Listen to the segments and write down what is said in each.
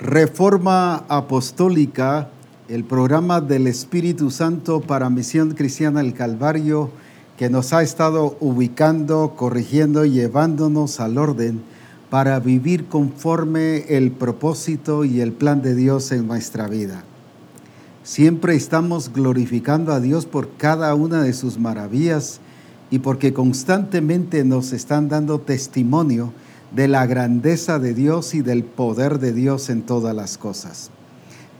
Reforma Apostólica, el programa del Espíritu Santo para Misión Cristiana del Calvario, que nos ha estado ubicando, corrigiendo y llevándonos al orden para vivir conforme el propósito y el plan de Dios en nuestra vida. Siempre estamos glorificando a Dios por cada una de sus maravillas y porque constantemente nos están dando testimonio de la grandeza de Dios y del poder de Dios en todas las cosas.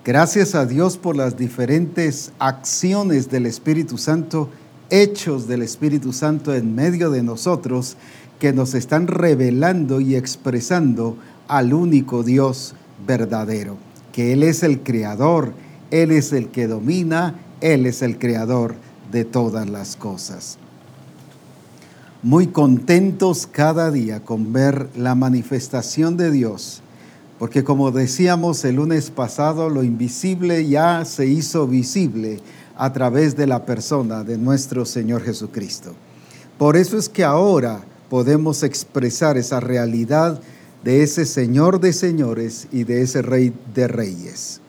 Gracias a Dios por las diferentes acciones del Espíritu Santo, hechos del Espíritu Santo en medio de nosotros, que nos están revelando y expresando al único Dios verdadero, que Él es el creador, Él es el que domina, Él es el creador de todas las cosas muy contentos cada día con ver la manifestación de Dios, porque como decíamos el lunes pasado, lo invisible ya se hizo visible a través de la persona de nuestro Señor Jesucristo. Por eso es que ahora podemos expresar esa realidad de ese Señor de señores y de ese Rey de reyes.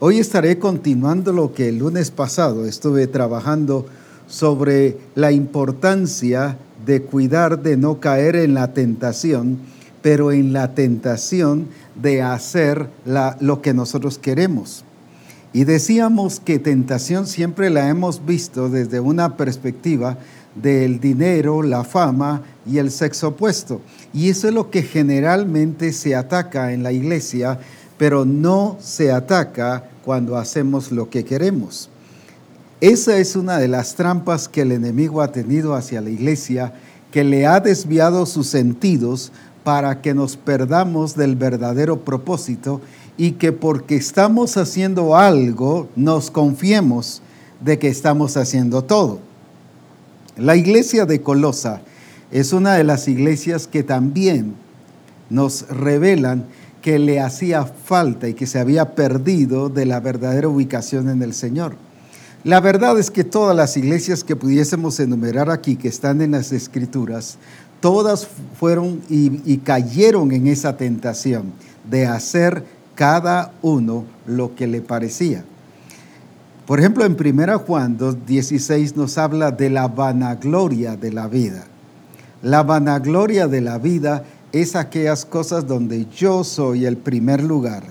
Hoy estaré continuando lo que el lunes pasado estuve trabajando sobre la importancia de cuidar de no caer en la tentación, pero en la tentación de hacer lo que nosotros queremos. Y decíamos que tentación siempre la hemos visto desde una perspectiva del dinero, la fama y el sexo opuesto. Y eso es lo que generalmente se ataca en la iglesia, pero no se ataca cuando hacemos lo que queremos. Esa es una de las trampas que el enemigo ha tenido hacia la iglesia, que le ha desviado sus sentidos para que nos perdamos del verdadero propósito y que porque estamos haciendo algo nos confiemos de que estamos haciendo todo. La iglesia de Colosa es una de las iglesias que también nos revelan que le hacía falta y que se había perdido de la verdadera ubicación en el Señor. La verdad es que todas las iglesias que pudiésemos enumerar aquí, que están en las escrituras, todas fueron y, cayeron en esa tentación de hacer cada uno lo que le parecía. Por ejemplo, en 1 Juan 2.16 nos habla de la vanagloria de la vida. La vanagloria de la vida es aquellas cosas donde yo soy el primer lugar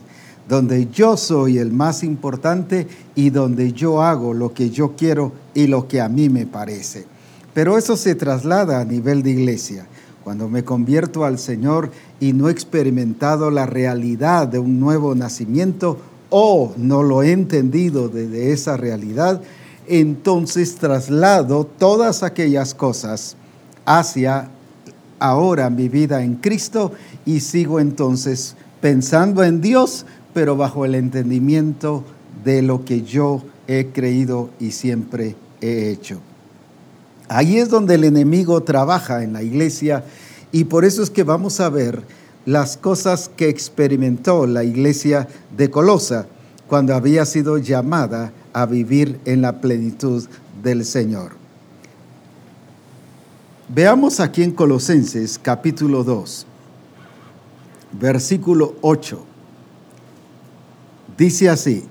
donde yo soy el más importante y donde yo hago lo que yo quiero y lo que a mí me parece. Pero eso se traslada a nivel de iglesia. Cuando me convierto al Señor y no he experimentado la realidad de un nuevo nacimiento o no lo he entendido desde esa realidad, entonces traslado todas aquellas cosas hacia ahora mi vida en Cristo y sigo entonces pensando en Dios, pero bajo el entendimiento de lo que yo he creído y siempre he hecho. Ahí es donde el enemigo trabaja en la iglesia y por eso es que vamos a ver las cosas que experimentó la iglesia de Colosa cuando había sido llamada a vivir en la plenitud del Señor. Veamos aquí en Colosenses capítulo 2, versículo 8. Dice así,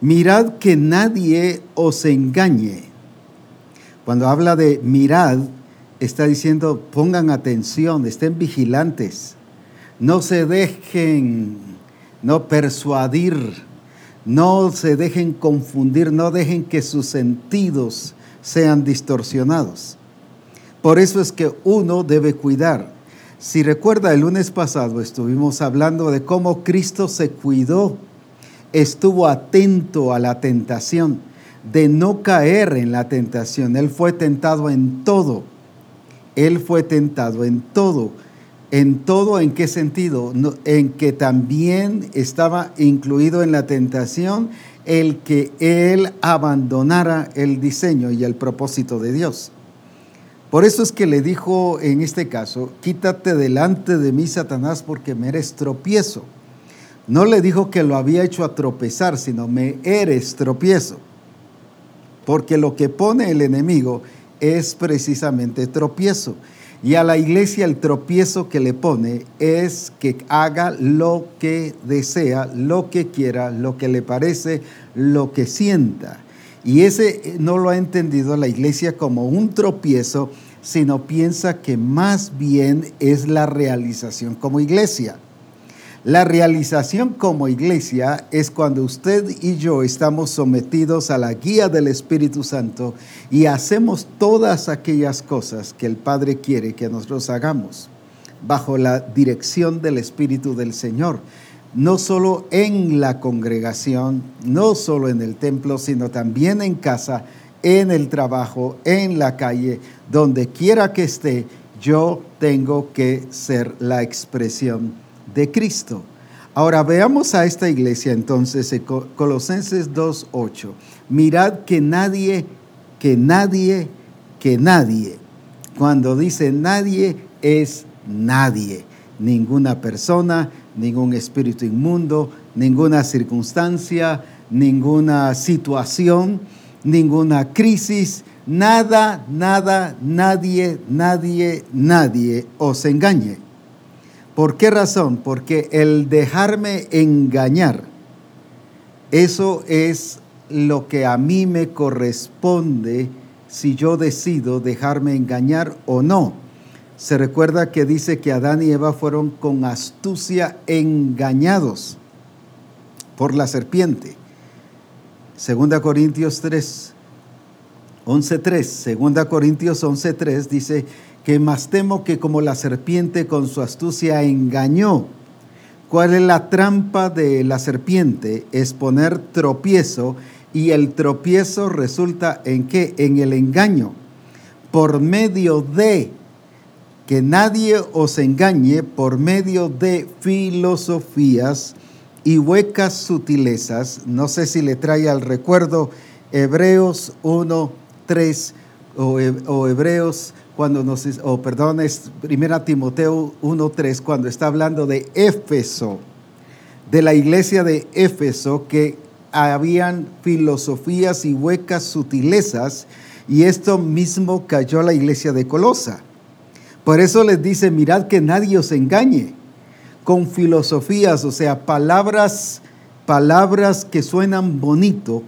mirad que nadie os engañe. Cuando habla de mirad, está diciendo pongan atención, estén vigilantes, no se dejen no persuadir, no se dejen confundir, no dejen que sus sentidos sean distorsionados. Por eso es que uno debe cuidar. Si recuerda, el lunes pasado estuvimos hablando de cómo Cristo se cuidó estuvo atento a la tentación, de no caer en la tentación. Él fue tentado en todo. Él fue tentado en todo. ¿En todo en qué sentido? en que también estaba incluido en la tentación el que él abandonara el diseño y el propósito de Dios. Por eso es que le dijo en este caso, quítate delante de mí, Satanás, porque me eres tropiezo. No le dijo que lo había hecho a tropezar, sino me eres tropiezo. Porque lo que pone el enemigo es precisamente tropiezo. Y a la iglesia el tropiezo que le pone es que haga lo que desea, lo que quiera, lo que le parece, lo que sienta. Y ese no lo ha entendido la iglesia como un tropiezo, sino piensa que más bien es la realización como iglesia. La realización como iglesia es cuando usted y yo estamos sometidos a la guía del Espíritu Santo y hacemos todas aquellas cosas que el Padre quiere que nosotros hagamos bajo la dirección del Espíritu del Señor. No solo en la congregación, no solo en el templo, sino también en casa, en el trabajo, en la calle, donde quiera que esté, yo tengo que ser la expresión de Cristo. Ahora veamos a esta iglesia entonces, Colosenses 2.8. Mirad que nadie, que nadie, que nadie, cuando dice nadie es nadie, ninguna persona, ningún espíritu inmundo, ninguna circunstancia, ninguna situación, ninguna crisis, nada, nada, nadie, nadie, nadie os engañe ¿Por qué razón? Porque el dejarme engañar, eso es lo que a mí me corresponde si yo decido dejarme engañar o no. Se recuerda que dice que Adán y Eva fueron con astucia engañados por la serpiente. Segunda Corintios 3, 11.3. Segunda Corintios 11.3 dice, que más temo que como la serpiente con su astucia engañó. ¿Cuál es la trampa de la serpiente? Es poner tropiezo y el tropiezo resulta en qué? En el engaño. Por medio de que nadie os engañe por medio de filosofías y huecas sutilezas. No sé si le trae al recuerdo Hebreos 1, 3 o, Hebreos cuando nos, o perdón, es 1 Timoteo 1.3, cuando está hablando de Éfeso, de la iglesia de Éfeso, que habían filosofías y huecas sutilezas, y esto mismo cayó a la iglesia de Colosa. Por eso les dice, mirad que nadie os engañe con filosofías, o sea, palabras, palabras que suenan bonito,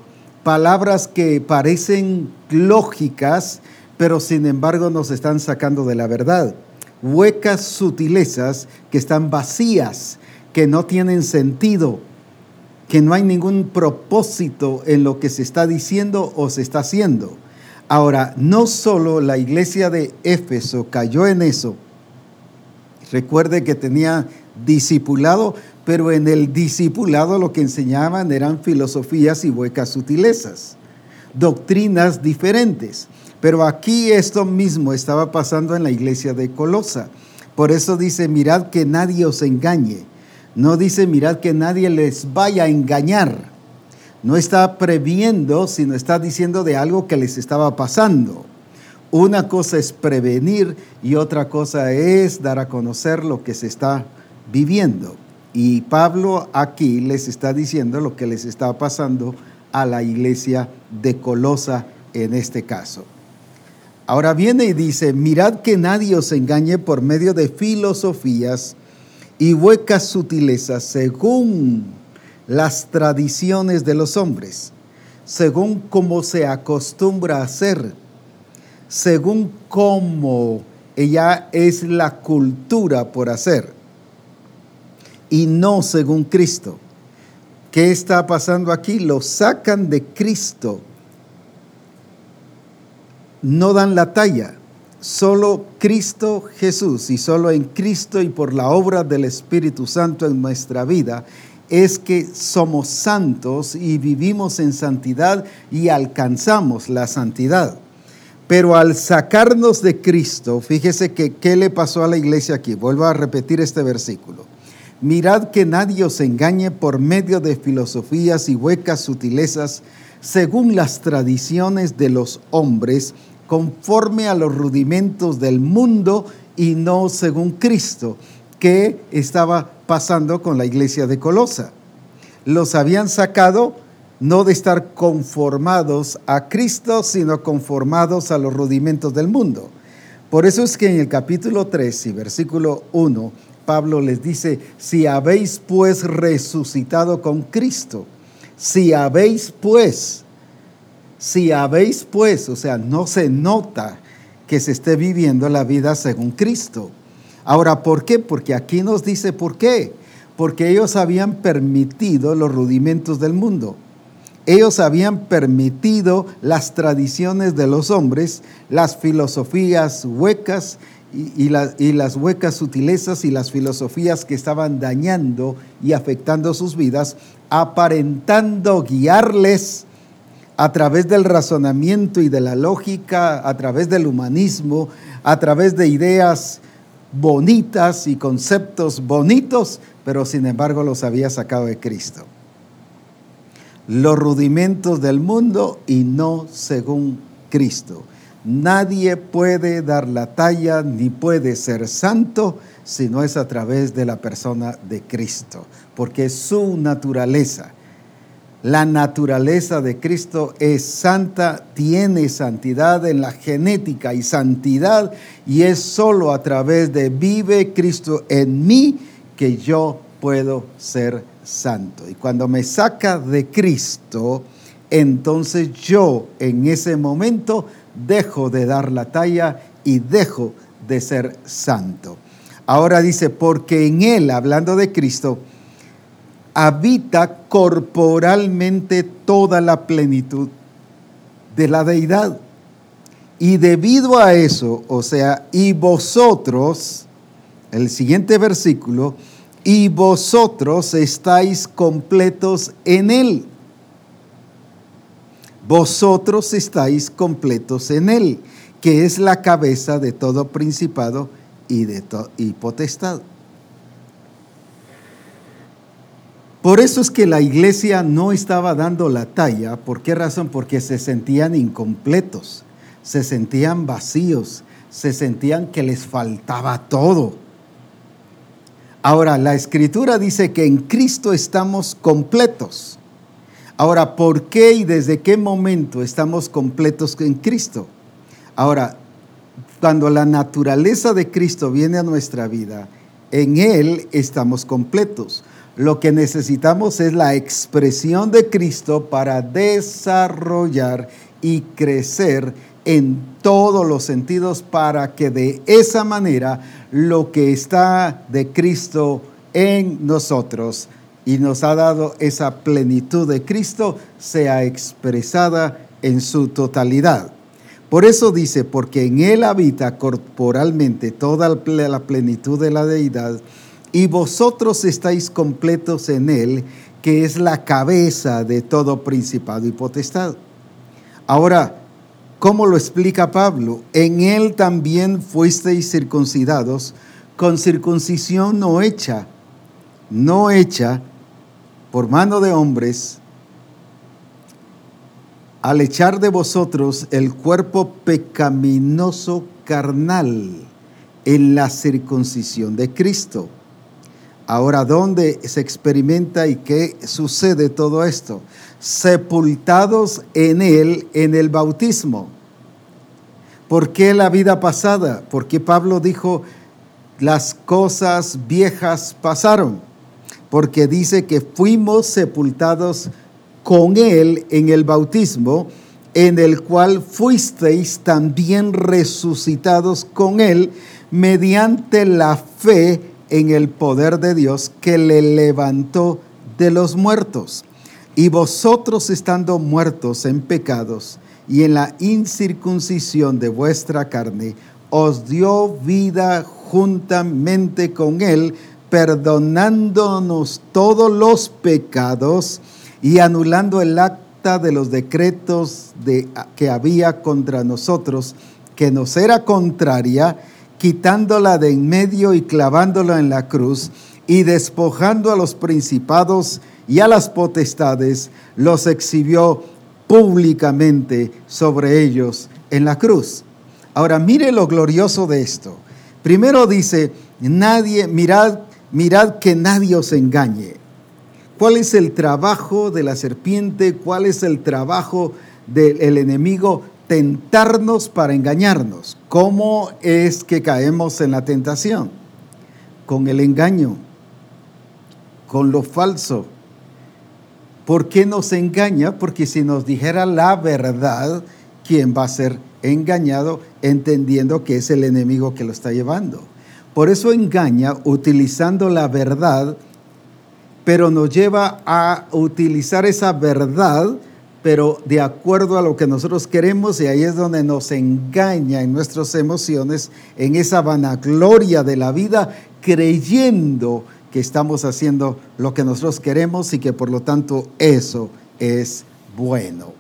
palabras que parecen lógicas, pero sin embargo nos están sacando de la verdad. Huecas sutilezas que están vacías, que no tienen sentido, que no hay ningún propósito en lo que se está diciendo o se está haciendo. Ahora, no solo la iglesia de Éfeso cayó en eso, recuerde que tenía discipulado, pero en el discipulado lo que enseñaban eran filosofías y huecas sutilezas, doctrinas diferentes. Pero aquí esto mismo estaba pasando en la iglesia de Colosa. Por eso dice, mirad que nadie os engañe. No dice, mirad que nadie les vaya a engañar. No está previendo, sino está diciendo de algo que les estaba pasando. Una cosa es prevenir y otra cosa es dar a conocer lo que se está viviendo. Y Pablo aquí les está diciendo lo que les está pasando a la iglesia de Colosa en este caso. Ahora viene y dice, mirad que nadie os engañe por medio de filosofías y huecas sutilezas según las tradiciones de los hombres, según cómo se acostumbra a hacer, según cómo ella es la cultura por hacer, y no según Cristo. ¿Qué está pasando aquí? Lo sacan de Cristo no dan la talla. Solo Cristo Jesús y solo en Cristo y por la obra del Espíritu Santo en nuestra vida es que somos santos y vivimos en santidad y alcanzamos la santidad. Pero al sacarnos de Cristo, fíjese que qué le pasó a la iglesia aquí. Vuelvo a repetir este versículo. Mirad que nadie os engañe por medio de filosofías y huecas sutilezas, según las tradiciones de los hombres, conforme a los rudimentos del mundo y no según Cristo, que estaba pasando con la iglesia de Colosa. Los habían sacado no de estar conformados a Cristo, sino conformados a los rudimentos del mundo. Por eso es que en el capítulo 3 y versículo 1, Pablo les dice, si habéis pues resucitado con Cristo, si habéis pues, si habéis pues, o sea, no se nota que se esté viviendo la vida según Cristo. Ahora, ¿por qué? Porque aquí nos dice por qué. Porque ellos habían permitido los rudimentos del mundo ellos habían permitido las tradiciones de los hombres, las filosofías huecas y, las huecas sutilezas y las filosofías que estaban dañando y afectando sus vidas, aparentando guiarles a través del razonamiento y de la lógica, a través del humanismo, a través de ideas bonitas y conceptos bonitos, pero sin embargo los había sacado de Cristo los rudimentos del mundo y no según Cristo. Nadie puede dar la talla ni puede ser santo si no es a través de la persona de Cristo, porque es su naturaleza. La naturaleza de Cristo es santa, tiene santidad en la genética y santidad, y es solo a través de vive Cristo en mí que yo puedo ser santo. Y cuando me saca de Cristo, entonces yo en ese momento dejo de dar la talla y dejo de ser santo. Ahora dice, porque en Él, hablando de Cristo, habita corporalmente toda la plenitud de la deidad. Y debido a eso, o sea, y vosotros, el siguiente versículo, y vosotros estáis completos en Él. Vosotros estáis completos en Él, que es la cabeza de todo principado y, de y potestad. Por eso es que la iglesia no estaba dando la talla. ¿Por qué razón? Porque se sentían incompletos, se sentían vacíos, se sentían que les faltaba todo. Ahora, la escritura dice que en Cristo estamos completos. Ahora, ¿por qué y desde qué momento estamos completos en Cristo? Ahora, cuando la naturaleza de Cristo viene a nuestra vida, en Él estamos completos. Lo que necesitamos es la expresión de Cristo para desarrollar y crecer en todos los sentidos para que de esa manera lo que está de Cristo en nosotros y nos ha dado esa plenitud de Cristo sea expresada en su totalidad. Por eso dice, porque en Él habita corporalmente toda la plenitud de la deidad, y vosotros estáis completos en Él, que es la cabeza de todo principado y potestad. Ahora, ¿Cómo lo explica Pablo? En él también fuisteis circuncidados con circuncisión no hecha, no hecha por mano de hombres, al echar de vosotros el cuerpo pecaminoso carnal en la circuncisión de Cristo. Ahora, ¿dónde se experimenta y qué sucede todo esto? sepultados en Él en el bautismo. ¿Por qué la vida pasada? Porque Pablo dijo, las cosas viejas pasaron. Porque dice que fuimos sepultados con Él en el bautismo, en el cual fuisteis también resucitados con Él mediante la fe en el poder de Dios que le levantó de los muertos. Y vosotros estando muertos en pecados y en la incircuncisión de vuestra carne, os dio vida juntamente con él, perdonándonos todos los pecados y anulando el acta de los decretos de, que había contra nosotros, que nos era contraria, quitándola de en medio y clavándola en la cruz, y despojando a los principados y a las potestades los exhibió públicamente sobre ellos en la cruz. Ahora mire lo glorioso de esto. Primero dice, nadie, mirad, mirad que nadie os engañe. ¿Cuál es el trabajo de la serpiente? ¿Cuál es el trabajo del enemigo? Tentarnos para engañarnos. ¿Cómo es que caemos en la tentación? Con el engaño, con lo falso. ¿Por qué nos engaña? Porque si nos dijera la verdad, ¿quién va a ser engañado entendiendo que es el enemigo que lo está llevando? Por eso engaña utilizando la verdad, pero nos lleva a utilizar esa verdad, pero de acuerdo a lo que nosotros queremos, y ahí es donde nos engaña en nuestras emociones, en esa vanagloria de la vida, creyendo que estamos haciendo lo que nosotros queremos y que por lo tanto eso es bueno.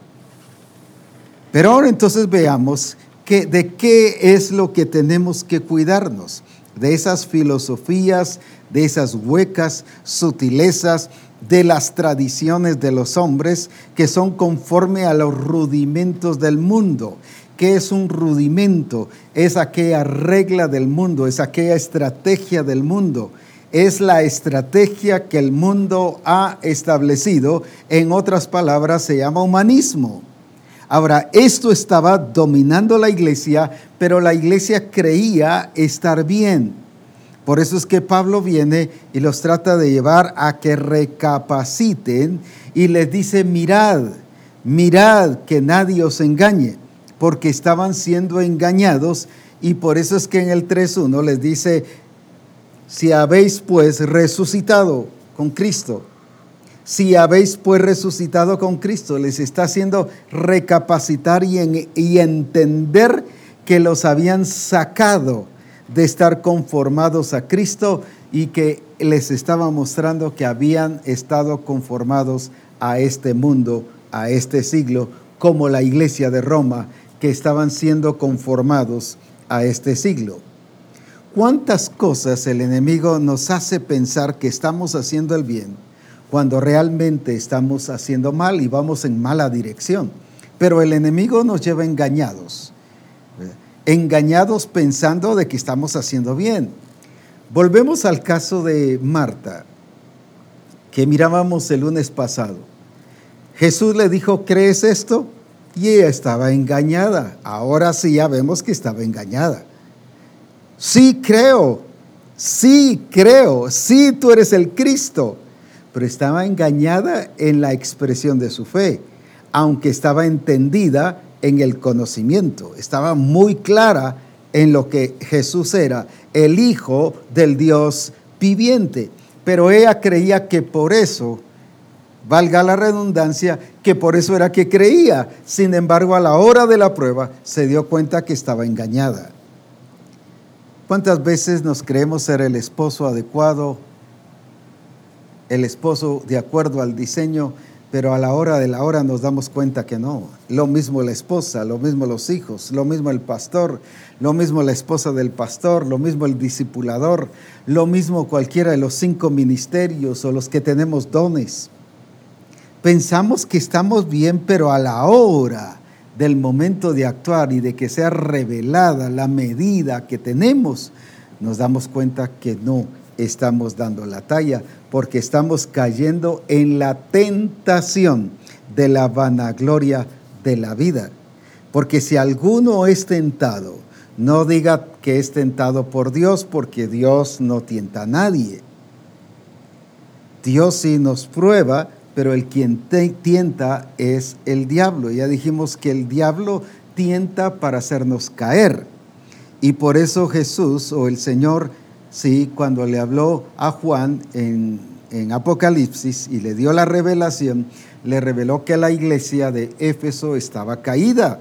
Pero ahora entonces veamos que, de qué es lo que tenemos que cuidarnos de esas filosofías, de esas huecas sutilezas, de las tradiciones de los hombres que son conforme a los rudimentos del mundo. ¿Qué es un rudimento? Es aquella regla del mundo, es aquella estrategia del mundo. Es la estrategia que el mundo ha establecido. En otras palabras, se llama humanismo. Ahora, esto estaba dominando la iglesia, pero la iglesia creía estar bien. Por eso es que Pablo viene y los trata de llevar a que recapaciten y les dice, mirad, mirad que nadie os engañe, porque estaban siendo engañados y por eso es que en el 3.1 les dice, si habéis pues resucitado con Cristo, si habéis pues resucitado con Cristo, les está haciendo recapacitar y, y entender que los habían sacado de estar conformados a Cristo y que les estaba mostrando que habían estado conformados a este mundo, a este siglo, como la iglesia de Roma, que estaban siendo conformados a este siglo. ¿Cuántas cosas el enemigo nos hace pensar que estamos haciendo el bien? cuando realmente estamos haciendo mal y vamos en mala dirección. Pero el enemigo nos lleva engañados, engañados pensando de que estamos haciendo bien. Volvemos al caso de Marta, que mirábamos el lunes pasado. Jesús le dijo, ¿crees esto? Y ella estaba engañada. Ahora sí ya vemos que estaba engañada. Sí creo, sí creo, sí tú eres el Cristo pero estaba engañada en la expresión de su fe, aunque estaba entendida en el conocimiento, estaba muy clara en lo que Jesús era, el Hijo del Dios viviente. Pero ella creía que por eso, valga la redundancia, que por eso era que creía. Sin embargo, a la hora de la prueba se dio cuenta que estaba engañada. ¿Cuántas veces nos creemos ser el esposo adecuado, el esposo de acuerdo al diseño, pero a la hora de la hora nos damos cuenta que no. Lo mismo la esposa, lo mismo los hijos, lo mismo el pastor, lo mismo la esposa del pastor, lo mismo el discipulador, lo mismo cualquiera de los cinco ministerios o los que tenemos dones. Pensamos que estamos bien, pero a la hora del momento de actuar y de que sea revelada la medida que tenemos, nos damos cuenta que no estamos dando la talla porque estamos cayendo en la tentación de la vanagloria de la vida. Porque si alguno es tentado, no diga que es tentado por Dios, porque Dios no tienta a nadie. Dios sí nos prueba, pero el quien tienta es el diablo. Ya dijimos que el diablo tienta para hacernos caer. Y por eso Jesús o el Señor Sí, cuando le habló a Juan en, en Apocalipsis y le dio la revelación, le reveló que la iglesia de Éfeso estaba caída.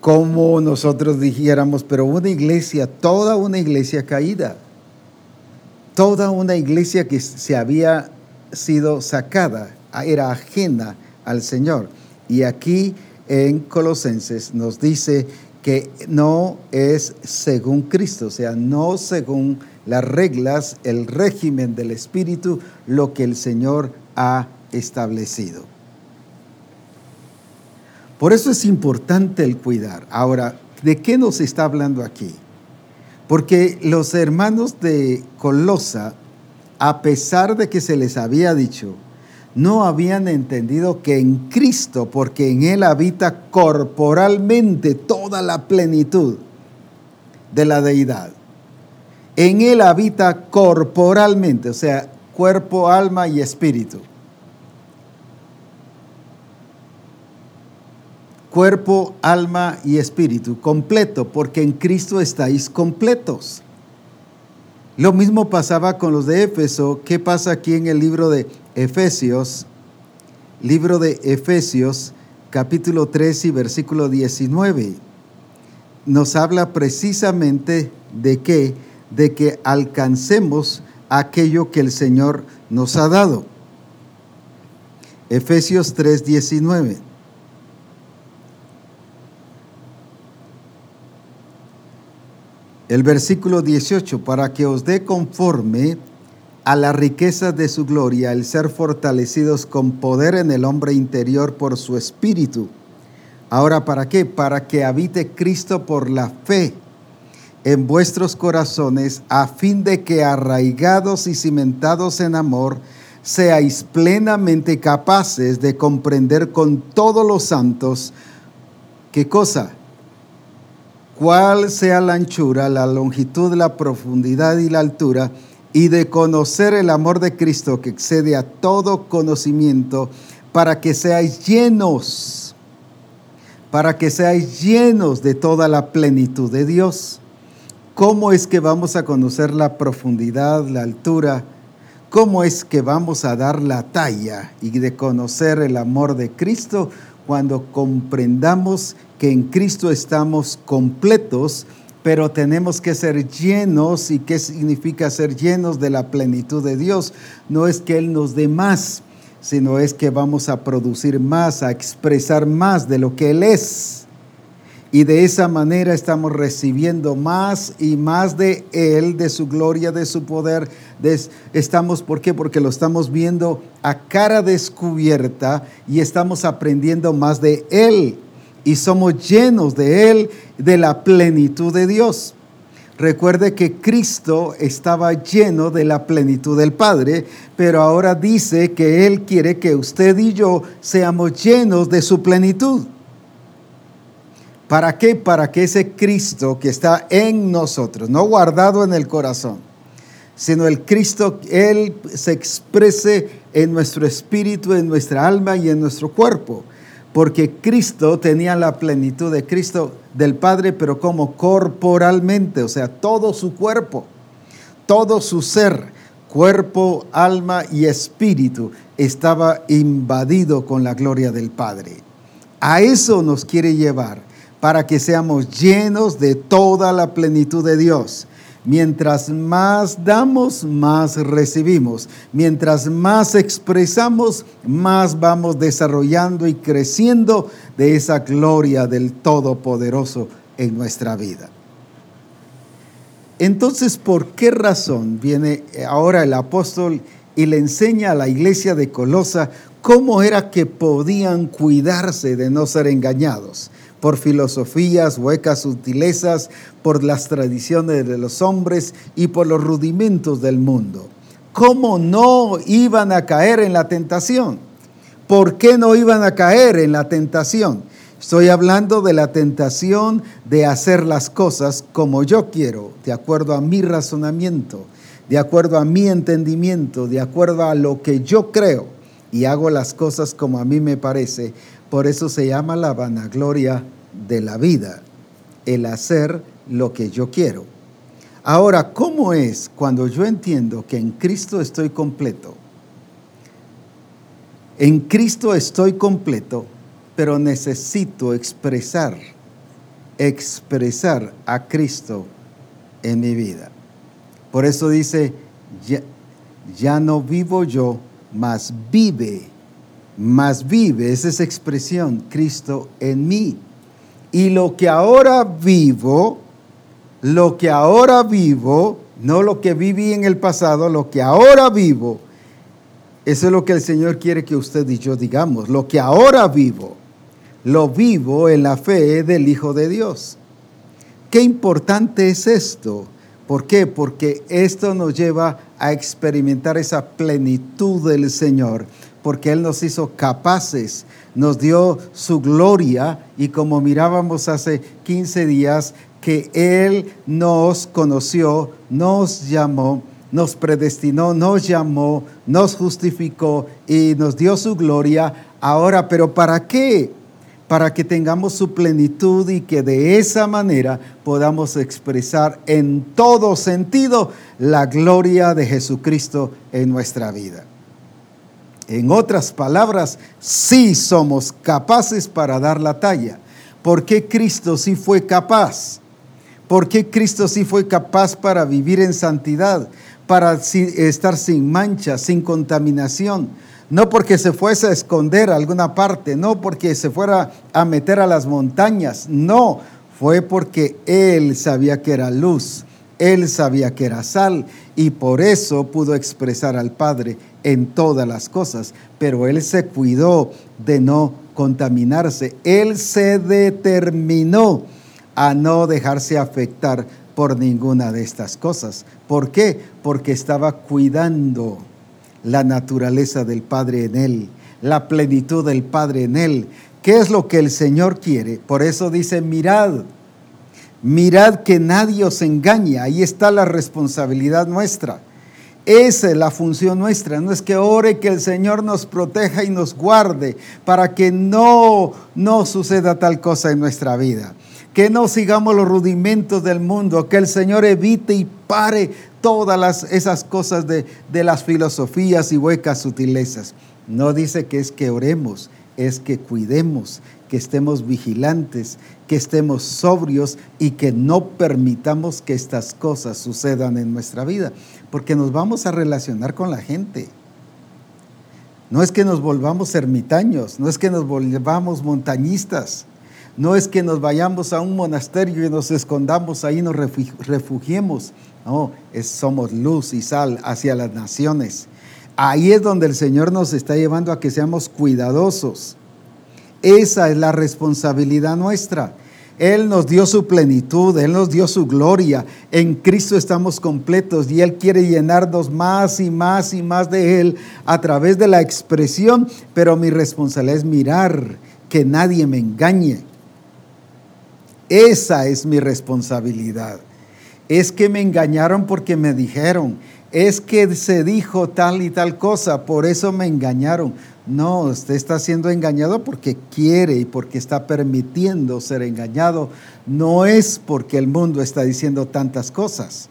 Como nosotros dijéramos, pero una iglesia, toda una iglesia caída, toda una iglesia que se había sido sacada, era ajena al Señor. Y aquí en Colosenses nos dice que no es según Cristo, o sea, no según las reglas, el régimen del Espíritu, lo que el Señor ha establecido. Por eso es importante el cuidar. Ahora, ¿de qué nos está hablando aquí? Porque los hermanos de Colosa, a pesar de que se les había dicho, no habían entendido que en Cristo, porque en Él habita corporalmente toda la plenitud de la deidad. En Él habita corporalmente, o sea, cuerpo, alma y espíritu. Cuerpo, alma y espíritu, completo, porque en Cristo estáis completos. Lo mismo pasaba con los de Éfeso. ¿Qué pasa aquí en el libro de Efesios? Libro de Efesios, capítulo 3 y versículo 19. Nos habla precisamente de qué? De que alcancemos aquello que el Señor nos ha dado. Efesios 3, 19. El versículo 18, para que os dé conforme a la riqueza de su gloria el ser fortalecidos con poder en el hombre interior por su espíritu. Ahora, ¿para qué? Para que habite Cristo por la fe en vuestros corazones, a fin de que arraigados y cimentados en amor, seáis plenamente capaces de comprender con todos los santos qué cosa cuál sea la anchura, la longitud, la profundidad y la altura, y de conocer el amor de Cristo que excede a todo conocimiento, para que seáis llenos, para que seáis llenos de toda la plenitud de Dios. ¿Cómo es que vamos a conocer la profundidad, la altura? ¿Cómo es que vamos a dar la talla y de conocer el amor de Cristo cuando comprendamos que en Cristo estamos completos, pero tenemos que ser llenos. ¿Y qué significa ser llenos de la plenitud de Dios? No es que Él nos dé más, sino es que vamos a producir más, a expresar más de lo que Él es. Y de esa manera estamos recibiendo más y más de Él, de su gloria, de su poder. estamos, ¿por qué? Porque lo estamos viendo a cara descubierta y estamos aprendiendo más de Él. Y somos llenos de Él, de la plenitud de Dios. Recuerde que Cristo estaba lleno de la plenitud del Padre, pero ahora dice que Él quiere que usted y yo seamos llenos de su plenitud. ¿Para qué? Para que ese Cristo que está en nosotros, no guardado en el corazón, sino el Cristo, Él se exprese en nuestro espíritu, en nuestra alma y en nuestro cuerpo. Porque Cristo tenía la plenitud de Cristo del Padre, pero como corporalmente, o sea, todo su cuerpo, todo su ser, cuerpo, alma y espíritu, estaba invadido con la gloria del Padre. A eso nos quiere llevar para que seamos llenos de toda la plenitud de Dios. Mientras más damos, más recibimos. Mientras más expresamos, más vamos desarrollando y creciendo de esa gloria del Todopoderoso en nuestra vida. Entonces, ¿por qué razón viene ahora el apóstol y le enseña a la iglesia de Colosa cómo era que podían cuidarse de no ser engañados? Por filosofías, huecas sutilezas, por las tradiciones de los hombres y por los rudimentos del mundo. ¿Cómo no iban a caer en la tentación? ¿Por qué no iban a caer en la tentación? Estoy hablando de la tentación de hacer las cosas como yo quiero, de acuerdo a mi razonamiento, de acuerdo a mi entendimiento, de acuerdo a lo que yo creo y hago las cosas como a mí me parece. Por eso se llama la vanagloria de la vida, el hacer lo que yo quiero. Ahora, ¿cómo es cuando yo entiendo que en Cristo estoy completo? En Cristo estoy completo, pero necesito expresar, expresar a Cristo en mi vida. Por eso dice, ya, ya no vivo yo, mas vive, mas vive, esa es expresión, Cristo en mí. Y lo que ahora vivo, lo que ahora vivo, no lo que viví en el pasado, lo que ahora vivo, eso es lo que el Señor quiere que usted y yo digamos. Lo que ahora vivo, lo vivo en la fe del Hijo de Dios. Qué importante es esto. ¿Por qué? Porque esto nos lleva a experimentar esa plenitud del Señor. Porque Él nos hizo capaces, nos dio su gloria y como mirábamos hace 15 días, que Él nos conoció, nos llamó, nos predestinó, nos llamó, nos justificó y nos dio su gloria. Ahora, pero ¿para qué? Para que tengamos su plenitud y que de esa manera podamos expresar en todo sentido la gloria de Jesucristo en nuestra vida. En otras palabras, sí somos capaces para dar la talla. ¿Por qué Cristo sí fue capaz? ¿Por qué Cristo sí fue capaz para vivir en santidad, para estar sin mancha, sin contaminación? No porque se fuese a esconder a alguna parte, no porque se fuera a meter a las montañas, no, fue porque Él sabía que era luz, Él sabía que era sal y por eso pudo expresar al Padre en todas las cosas, pero Él se cuidó de no contaminarse, Él se determinó a no dejarse afectar por ninguna de estas cosas. ¿Por qué? Porque estaba cuidando la naturaleza del Padre en él, la plenitud del Padre en él. ¿Qué es lo que el Señor quiere? Por eso dice, mirad, mirad que nadie os engañe. Ahí está la responsabilidad nuestra. Esa es la función nuestra. No es que ore que el Señor nos proteja y nos guarde para que no, no suceda tal cosa en nuestra vida que no sigamos los rudimentos del mundo, que el Señor evite y pare todas las, esas cosas de, de las filosofías y huecas sutilezas. No dice que es que oremos, es que cuidemos, que estemos vigilantes, que estemos sobrios y que no permitamos que estas cosas sucedan en nuestra vida, porque nos vamos a relacionar con la gente. No es que nos volvamos ermitaños, no es que nos volvamos montañistas, no es que nos vayamos a un monasterio y nos escondamos ahí, nos refugiemos. No, somos luz y sal hacia las naciones. Ahí es donde el Señor nos está llevando a que seamos cuidadosos. Esa es la responsabilidad nuestra. Él nos dio su plenitud, Él nos dio su gloria. En Cristo estamos completos y Él quiere llenarnos más y más y más de Él a través de la expresión, pero mi responsabilidad es mirar que nadie me engañe esa es mi responsabilidad. Es que me engañaron porque me dijeron. Es que se dijo tal y tal cosa, por eso me engañaron. No, usted está siendo engañado porque quiere y porque está permitiendo ser engañado. No es porque el mundo está diciendo tantas cosas.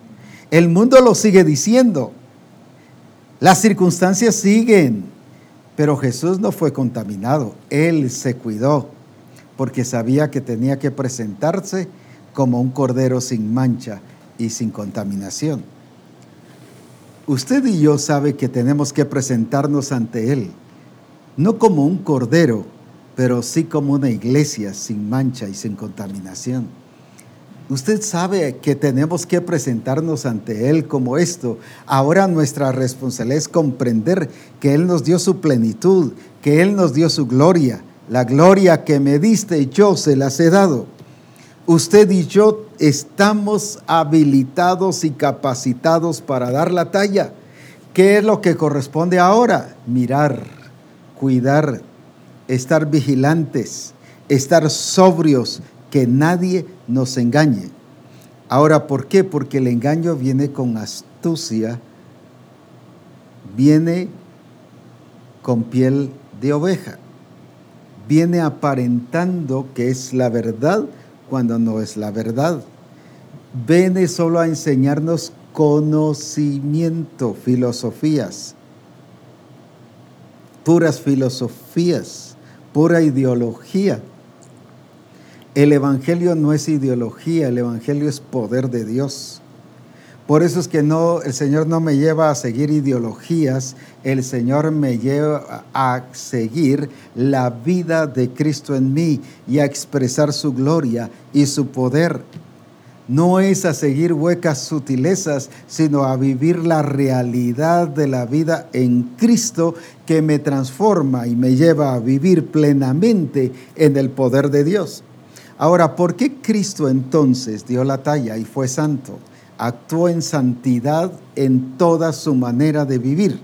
El mundo lo sigue diciendo. Las circunstancias siguen. Pero Jesús no fue contaminado. Él se cuidó porque sabía que tenía que presentarse como un cordero sin mancha y sin contaminación. Usted y yo sabe que tenemos que presentarnos ante Él, no como un cordero, pero sí como una iglesia sin mancha y sin contaminación. Usted sabe que tenemos que presentarnos ante Él como esto. Ahora nuestra responsabilidad es comprender que Él nos dio su plenitud, que Él nos dio su gloria, la gloria que me diste yo se las he dado. Usted y yo estamos habilitados y capacitados para dar la talla. ¿Qué es lo que corresponde ahora? Mirar, cuidar, estar vigilantes, estar sobrios, que nadie nos engañe. Ahora, ¿por qué? Porque el engaño viene con astucia, viene con piel de oveja viene aparentando que es la verdad cuando no es la verdad. Viene solo a enseñarnos conocimiento, filosofías, puras filosofías, pura ideología. El Evangelio no es ideología, el Evangelio es poder de Dios. Por eso es que no, el Señor no me lleva a seguir ideologías, el Señor me lleva a seguir la vida de Cristo en mí y a expresar su gloria y su poder. No es a seguir huecas sutilezas, sino a vivir la realidad de la vida en Cristo que me transforma y me lleva a vivir plenamente en el poder de Dios. Ahora, ¿por qué Cristo entonces dio la talla y fue santo? actuó en santidad en toda su manera de vivir,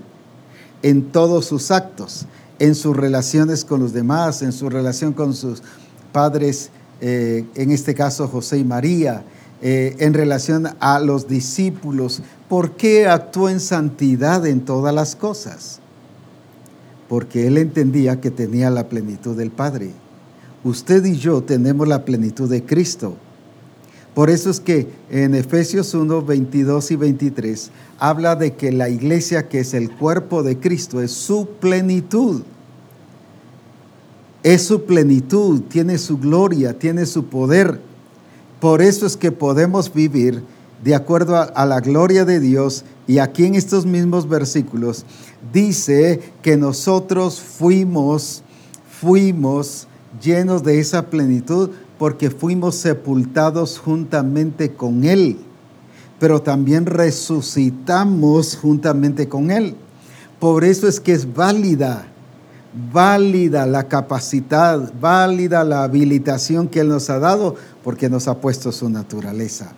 en todos sus actos. en sus relaciones con los demás, en su relación con sus padres, eh, en este caso José y María, eh, en relación a los discípulos. ¿Por qué actuó en santidad en todas las cosas? Porque él entendía que tenía la plenitud del Padre. Usted y yo tenemos la plenitud de Cristo. Por eso es que en Efesios 1, 22 y 23 habla de que la iglesia, que es el cuerpo de Cristo, es su plenitud. Es su plenitud, tiene su gloria, tiene su poder. Por eso es que podemos vivir de acuerdo a, la gloria de Dios. Y aquí en estos mismos versículos dice que nosotros fuimos, fuimos llenos de esa plenitud porque fuimos sepultados juntamente con Él, pero también resucitamos juntamente con Él. Por eso es que es válida, válida la capacidad, válida la habilitación que Él nos ha dado, porque nos ha puesto su naturaleza.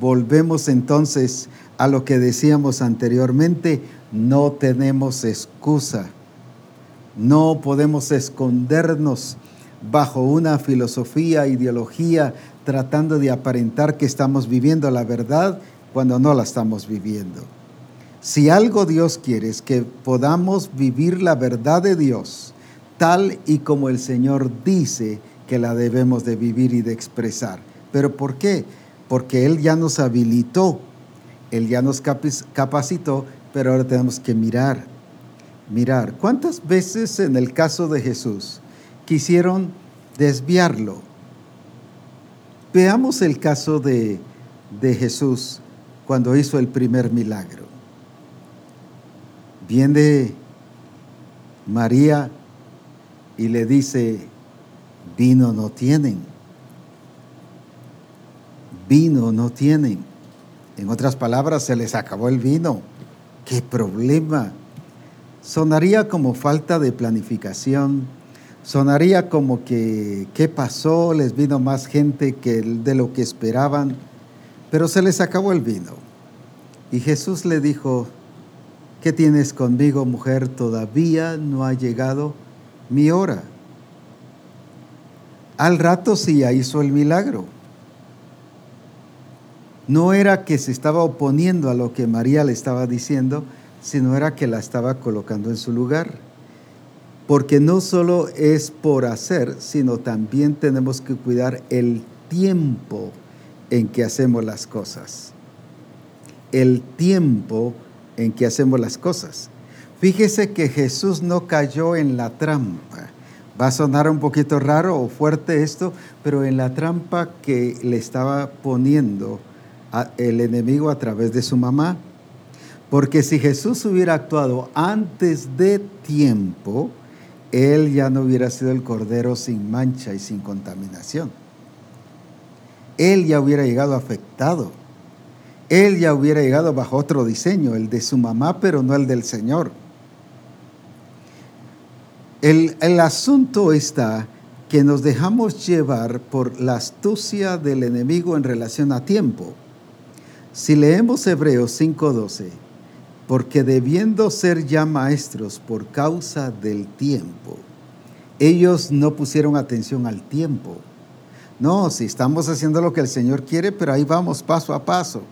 Volvemos entonces a lo que decíamos anteriormente, no tenemos excusa, no podemos escondernos bajo una filosofía, ideología, tratando de aparentar que estamos viviendo la verdad cuando no la estamos viviendo. Si algo Dios quiere es que podamos vivir la verdad de Dios tal y como el Señor dice que la debemos de vivir y de expresar. ¿Pero por qué? Porque Él ya nos habilitó, Él ya nos capacitó, pero ahora tenemos que mirar, mirar. ¿Cuántas veces en el caso de Jesús quisieron desviarlo. Veamos el caso de, de Jesús cuando hizo el primer milagro. Viene María y le dice, vino no tienen. Vino no tienen. En otras palabras, se les acabó el vino. ¿Qué problema? Sonaría como falta de planificación Sonaría como que, ¿qué pasó? Les vino más gente que de lo que esperaban, pero se les acabó el vino. Y Jesús le dijo, ¿qué tienes conmigo, mujer? Todavía no ha llegado mi hora. Al rato sí ya hizo el milagro. No era que se estaba oponiendo a lo que María le estaba diciendo, sino era que la estaba colocando en su lugar porque no solo es por hacer, sino también tenemos que cuidar el tiempo en que hacemos las cosas. El tiempo en que hacemos las cosas. Fíjese que Jesús no cayó en la trampa. Va a sonar un poquito raro o fuerte esto, pero en la trampa que le estaba poniendo el enemigo a través de su mamá. Porque si Jesús hubiera actuado antes de tiempo, él ya no hubiera sido el cordero sin mancha y sin contaminación. Él ya hubiera llegado afectado. Él ya hubiera llegado bajo otro diseño, el de su mamá, pero no el del Señor. El, el asunto está que nos dejamos llevar por la astucia del enemigo en relación a tiempo. Si leemos Hebreos 5:12, porque debiendo ser ya maestros por causa del tiempo, ellos no pusieron atención al tiempo. No, si estamos haciendo lo que el Señor quiere, pero ahí vamos paso a paso.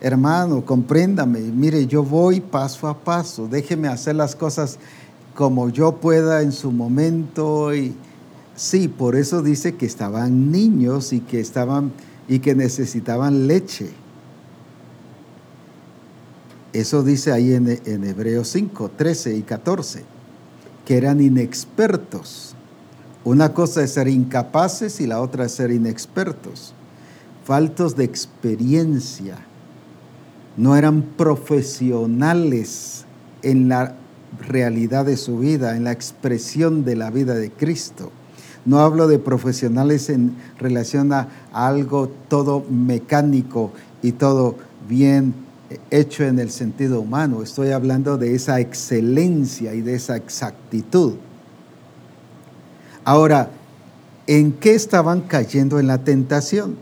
Hermano, compréndame, mire, yo voy paso a paso, déjeme hacer las cosas como yo pueda en su momento. Y sí, por eso dice que estaban niños y que estaban y que necesitaban leche. Eso dice ahí en, Hebreos 5, 13 y 14, que eran inexpertos. Una cosa es ser incapaces y la otra es ser inexpertos, faltos de experiencia. No eran profesionales en la realidad de su vida, en la expresión de la vida de Cristo. No hablo de profesionales en relación a algo todo mecánico y todo bien hecho en el sentido humano, estoy hablando de esa excelencia y de esa exactitud. Ahora, ¿en qué estaban cayendo en la tentación?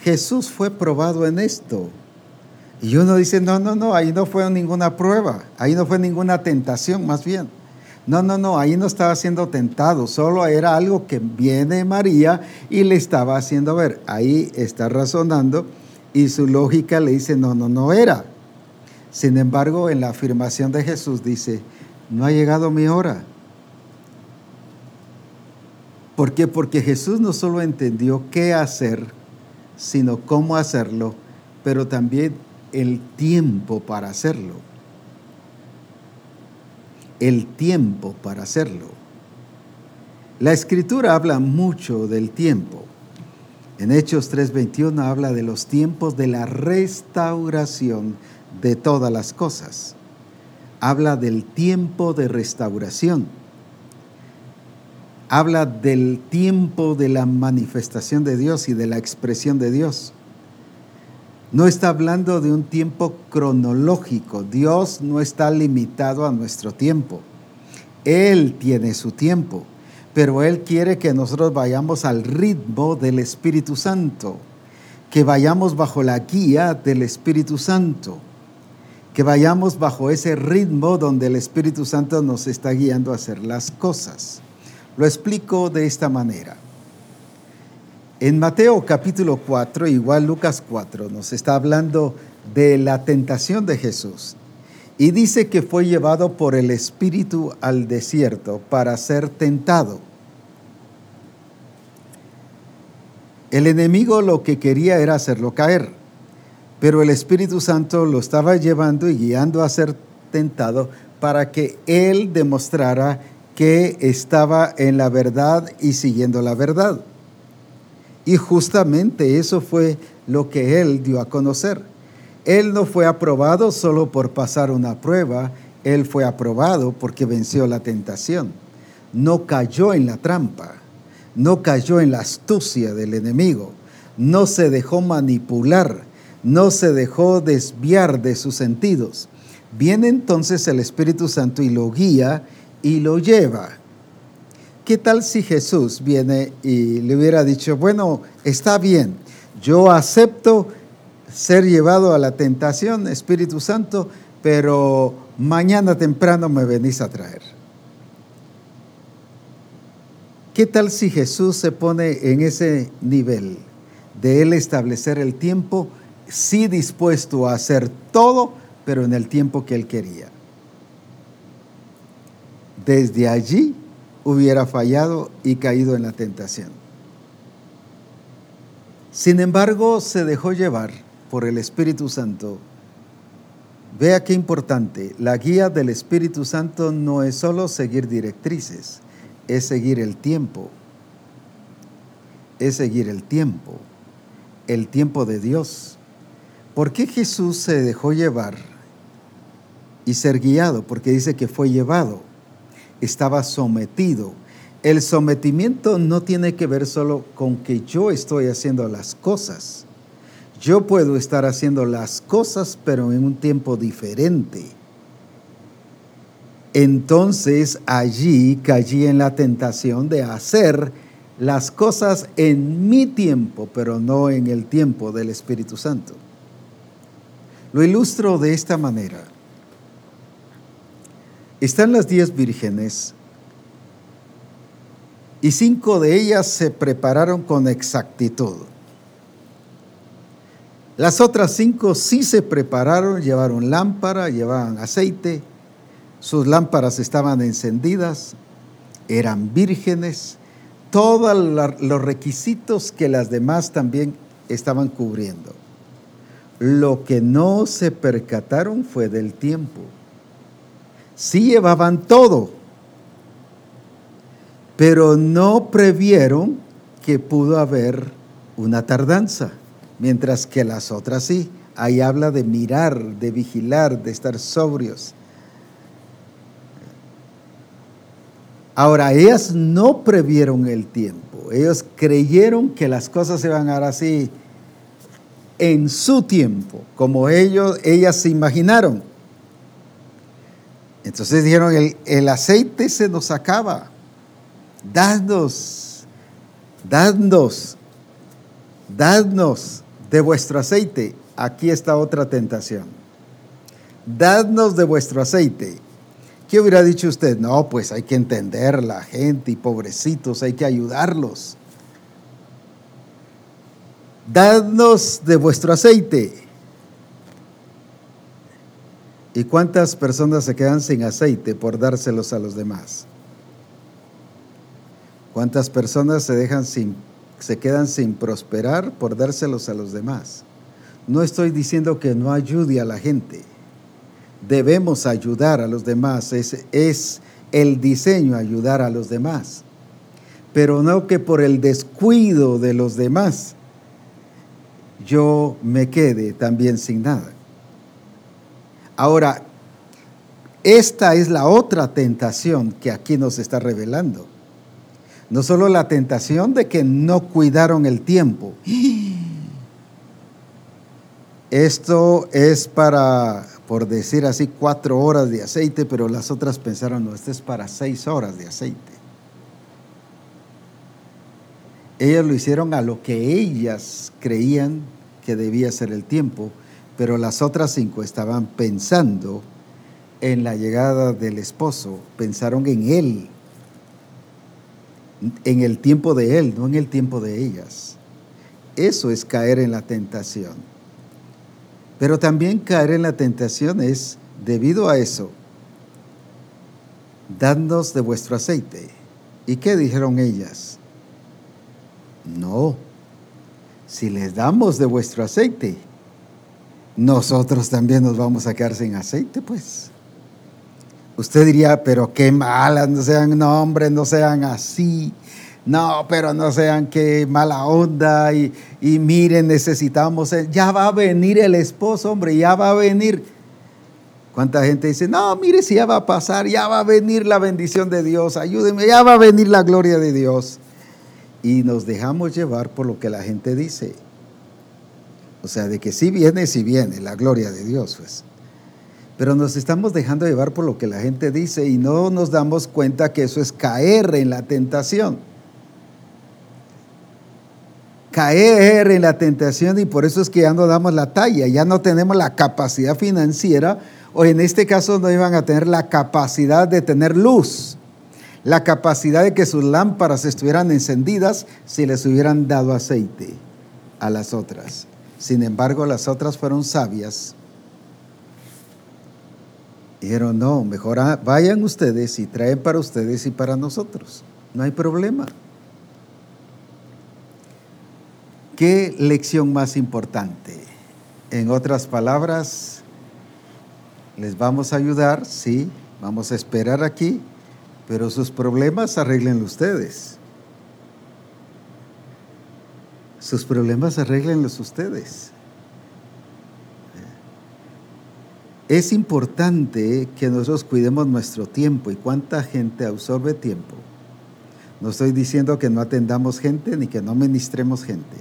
Jesús fue probado en esto. Y uno dice, no, no, no, ahí no fue ninguna prueba, ahí no fue ninguna tentación, más bien. No, no, no, ahí no estaba siendo tentado, solo era algo que viene María y le estaba haciendo ver. Ahí está razonando y su lógica le dice, no, no, no era. Sin embargo, en la afirmación de Jesús dice, no ha llegado mi hora. ¿Por qué? Porque Jesús no solo entendió qué hacer, sino cómo hacerlo, pero también el tiempo para hacerlo. El tiempo para hacerlo. La escritura habla mucho del tiempo. En Hechos 3:21 habla de los tiempos de la restauración de todas las cosas. Habla del tiempo de restauración habla del tiempo de la manifestación de Dios y de la expresión de Dios. No está hablando de un tiempo cronológico. Dios no está limitado a nuestro tiempo. Él tiene su tiempo, pero Él quiere que nosotros vayamos al ritmo del Espíritu Santo, que vayamos bajo la guía del Espíritu Santo, que vayamos bajo ese ritmo donde el Espíritu Santo nos está guiando a hacer las cosas. Lo explico de esta manera. En Mateo capítulo 4, igual Lucas 4, nos está hablando de la tentación de Jesús. Y dice que fue llevado por el Espíritu al desierto para ser tentado. El enemigo lo que quería era hacerlo caer, pero el Espíritu Santo lo estaba llevando y guiando a ser tentado para que él demostrara que estaba en la verdad y siguiendo la verdad. Y justamente eso fue lo que él dio a conocer. Él no fue aprobado solo por pasar una prueba, él fue aprobado porque venció la tentación. No cayó en la trampa, no cayó en la astucia del enemigo, no se dejó manipular, no se dejó desviar de sus sentidos. Viene entonces el Espíritu Santo y lo guía y lo lleva. ¿Qué tal si Jesús viene y le hubiera dicho, bueno, está bien, yo acepto ser llevado a la tentación, Espíritu Santo, pero mañana temprano me venís a traer? ¿Qué tal si Jesús se pone en ese nivel de él establecer el tiempo, sí dispuesto a hacer todo, pero en el tiempo que él quería? desde allí hubiera fallado y caído en la tentación. Sin embargo, se dejó llevar por el Espíritu Santo. Vea qué importante, la guía del Espíritu Santo no es solo seguir directrices, es seguir el tiempo, es seguir el tiempo, el tiempo de Dios. ¿Por qué Jesús se dejó llevar y ser guiado? Porque dice que fue llevado estaba sometido. El sometimiento no tiene que ver solo con que yo estoy haciendo las cosas. Yo puedo estar haciendo las cosas, pero en un tiempo diferente. Entonces allí caí en la tentación de hacer las cosas en mi tiempo, pero no en el tiempo del Espíritu Santo. Lo ilustro de esta manera. Están las diez vírgenes y cinco de ellas se prepararon con exactitud. Las otras cinco sí se prepararon, llevaron lámpara, llevaban aceite, sus lámparas estaban encendidas, eran vírgenes, todos los requisitos que las demás también estaban cubriendo. Lo que no se percataron fue del tiempo sí llevaban todo, pero no previeron que pudo haber una tardanza, mientras que las otras sí. Ahí habla de mirar, de vigilar, de estar sobrios. Ahora, ellas no previeron el tiempo, ellos creyeron que las cosas se iban a dar así en su tiempo, como ellos, ellas se imaginaron. Entonces dijeron, el, aceite se nos acaba. Dadnos, dadnos, dadnos de vuestro aceite. Aquí está otra tentación. Dadnos de vuestro aceite. ¿Qué hubiera dicho usted? No, pues hay que entender la gente y pobrecitos, hay que ayudarlos. Dadnos de vuestro aceite. ¿Y cuántas personas se quedan sin aceite por dárselos a los demás? ¿Cuántas personas se dejan sin se quedan sin prosperar por dárselos a los demás? No estoy diciendo que no ayude a la gente. Debemos ayudar a los demás. Es, es el diseño ayudar a los demás. Pero no que por el descuido de los demás yo me quede también sin nada. Ahora, esta es la otra tentación que aquí nos está revelando. No solo la tentación de que no cuidaron el tiempo. Esto es para, por decir así, cuatro horas de aceite, pero las otras pensaron, no, esto es para seis horas de aceite. Ellas lo hicieron a lo que ellas creían que debía ser el tiempo, pero las otras cinco estaban pensando en la llegada del esposo, pensaron en él, en el tiempo de él, no en el tiempo de ellas. Eso es caer en la tentación. Pero también caer en la tentación es, debido a eso, dadnos de vuestro aceite. ¿Y qué dijeron ellas? No, si les damos de vuestro aceite, nosotros también nos vamos a quedar sin aceite, pues. Usted diría, pero qué malas, no sean, no hombre, no sean así. No, pero no sean qué mala onda y, y miren, necesitamos, ya va a venir el esposo, hombre, ya va a venir. ¿Cuánta gente dice, no, mire si ya va a pasar, ya va a venir la bendición de Dios, ayúdenme, ya va a venir la gloria de Dios? Y nos dejamos llevar por lo que la gente dice. O sea, de que sí viene, sí viene, la gloria de Dios, pues. Pero nos estamos dejando llevar por lo que la gente dice y no nos damos cuenta que eso es caer en la tentación. Caer en la tentación y por eso es que ya no damos la talla, ya no tenemos la capacidad financiera o en este caso no iban a tener la capacidad de tener luz, la capacidad de que sus lámparas estuvieran encendidas si les hubieran dado aceite a las otras. Sin embargo, las otras fueron sabias Dijeron, no, mejor vayan ustedes y traen para ustedes y para nosotros. No hay problema. ¿Qué lección más importante? En otras palabras, les vamos a ayudar, sí, vamos a esperar aquí, pero sus problemas arreglenlos ustedes. Sus problemas arreglenlos ustedes. Es importante que nosotros cuidemos nuestro tiempo y cuánta gente absorbe tiempo. No estoy diciendo que no atendamos gente ni que no ministremos gente,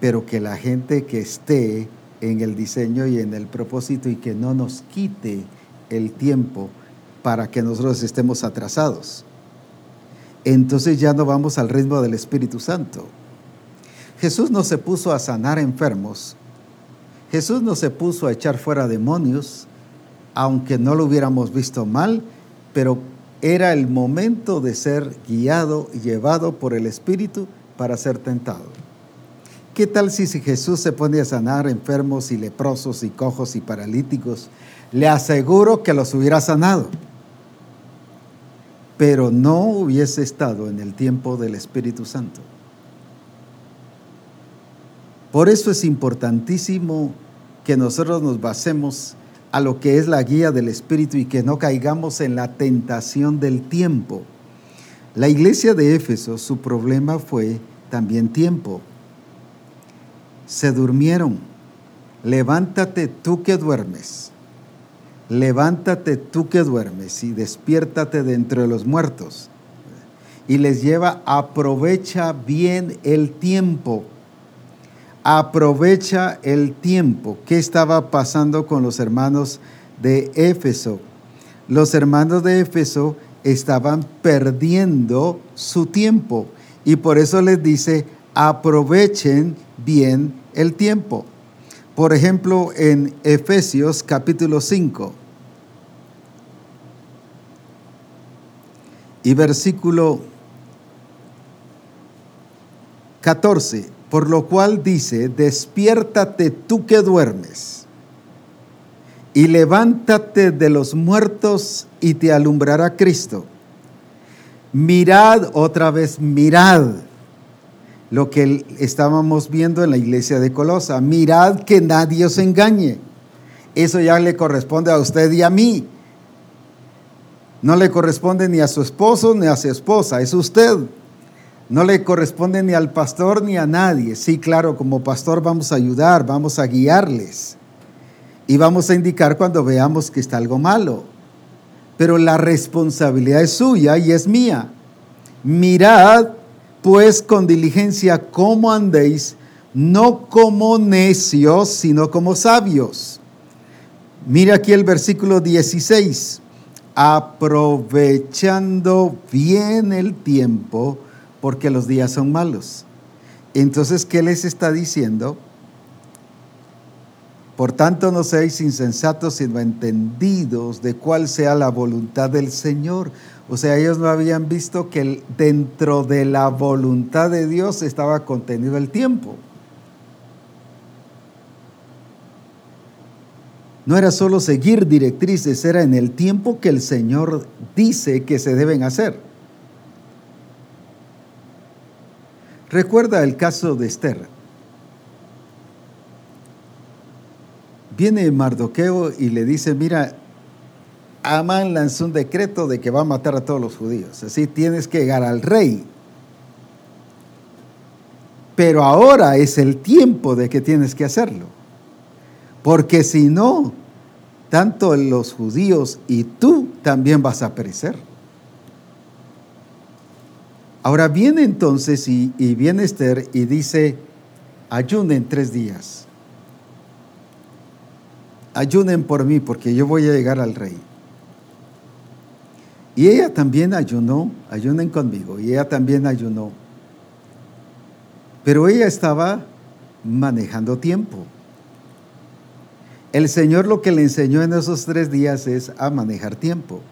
pero que la gente que esté en el diseño y en el propósito y que no nos quite el tiempo para que nosotros estemos atrasados. Entonces ya no vamos al ritmo del Espíritu Santo. Jesús no se puso a sanar enfermos Jesús no se puso a echar fuera demonios, aunque no lo hubiéramos visto mal, pero era el momento de ser guiado y llevado por el Espíritu para ser tentado. ¿Qué tal si, Jesús se pone a sanar enfermos y leprosos y cojos y paralíticos? Le aseguro que los hubiera sanado, pero no hubiese estado en el tiempo del Espíritu Santo. Por eso es importantísimo que nosotros nos basemos a lo que es la guía del Espíritu y que no caigamos en la tentación del tiempo. La iglesia de Éfeso, su problema fue también tiempo. Se durmieron. Levántate tú que duermes. Levántate tú que duermes y despiértate de entre los muertos. Y les lleva, aprovecha bien el tiempo aprovecha el tiempo. ¿Qué estaba pasando con los hermanos de Éfeso? Los hermanos de Éfeso estaban perdiendo su tiempo y por eso les dice, aprovechen bien el tiempo. Por ejemplo, en Efesios capítulo 5. Y versículo 14, por lo cual dice, despiértate tú que duermes, y levántate de los muertos y te alumbrará Cristo. Mirad otra vez, mirad lo que estábamos viendo en la iglesia de Colosa. Mirad que nadie os engañe. Eso ya le corresponde a usted y a mí. No le corresponde ni a su esposo ni a su esposa, es usted. No le corresponde ni al pastor ni a nadie. Sí, claro, como pastor vamos a ayudar, vamos a guiarles y vamos a indicar cuando veamos que está algo malo. Pero la responsabilidad es suya y es mía. Mirad pues con diligencia cómo andéis, no como necios, sino como sabios. Mira aquí el versículo 16. Aprovechando bien el tiempo, porque los días son malos. Entonces, ¿qué les está diciendo? Por tanto, no seáis insensatos, sino entendidos de cuál sea la voluntad del Señor. O sea, ellos no habían visto que dentro de la voluntad de Dios estaba contenido el tiempo. No era solo seguir directrices, era en el tiempo que el Señor dice que se deben hacer. Recuerda el caso de Esther. Viene Mardoqueo y le dice, mira, Amán lanzó un decreto de que va a matar a todos los judíos. Así tienes que llegar al rey. Pero ahora es el tiempo de que tienes que hacerlo. Porque si no, tanto los judíos y tú también vas a perecer. Ahora viene entonces y, viene Esther y dice, ayunen tres días. Ayunen por mí porque yo voy a llegar al rey. Y ella también ayunó, ayunen conmigo, y ella también ayunó. Pero ella estaba manejando tiempo. El Señor lo que le enseñó en esos tres días es a manejar tiempo.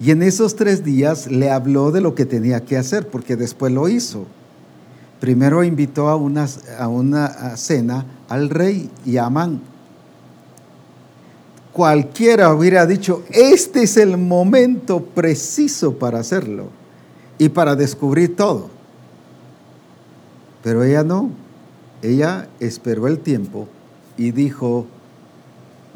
Y en esos tres días le habló de lo que tenía que hacer, porque después lo hizo. Primero invitó a una, a una cena al rey y a Amán. Cualquiera hubiera dicho, este es el momento preciso para hacerlo y para descubrir todo. Pero ella no. Ella esperó el tiempo y dijo,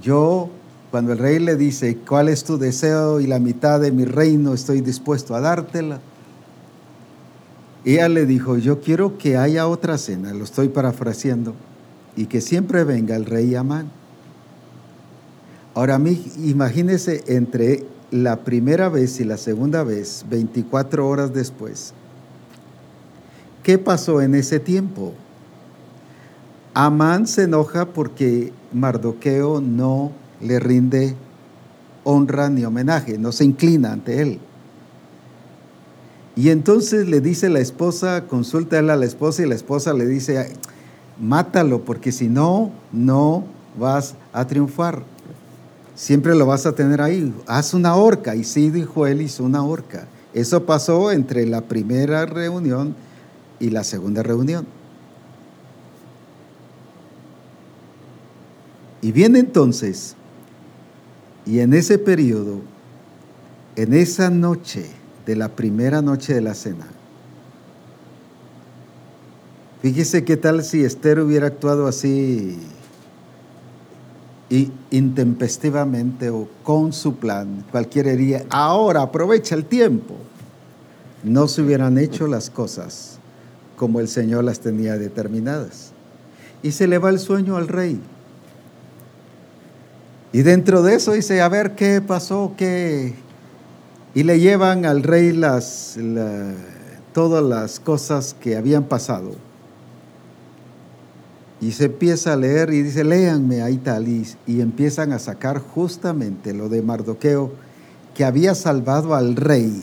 yo cuando el rey le dice, ¿cuál es tu deseo y la mitad de mi reino estoy dispuesto a dártela? Ella le dijo, yo quiero que haya otra cena, lo estoy parafraseando, y que siempre venga el rey Amán. Ahora, imagínese entre la primera vez y la segunda vez, 24 horas después, ¿qué pasó en ese tiempo? Amán se enoja porque Mardoqueo no le rinde honra ni homenaje, no se inclina ante él. Y entonces le dice la esposa, consulta a la esposa y la esposa le dice, mátalo porque si no, no vas a triunfar. Siempre lo vas a tener ahí. Haz una horca. Y sí, dijo él, hizo una horca. Eso pasó entre la primera reunión y la segunda reunión. Y viene entonces y en ese periodo, en esa noche de la primera noche de la cena, fíjese qué tal si Esther hubiera actuado así y intempestivamente o con su plan, cualquier herida, ahora aprovecha el tiempo. No se hubieran hecho las cosas como el Señor las tenía determinadas. Y se le va el sueño al rey. Y dentro de eso dice, a ver qué pasó, qué... Y le llevan al rey las, todas las cosas que habían pasado. Y se empieza a leer y dice, léanme ahí tal, y, y empiezan a sacar justamente lo de Mardoqueo, que había salvado al rey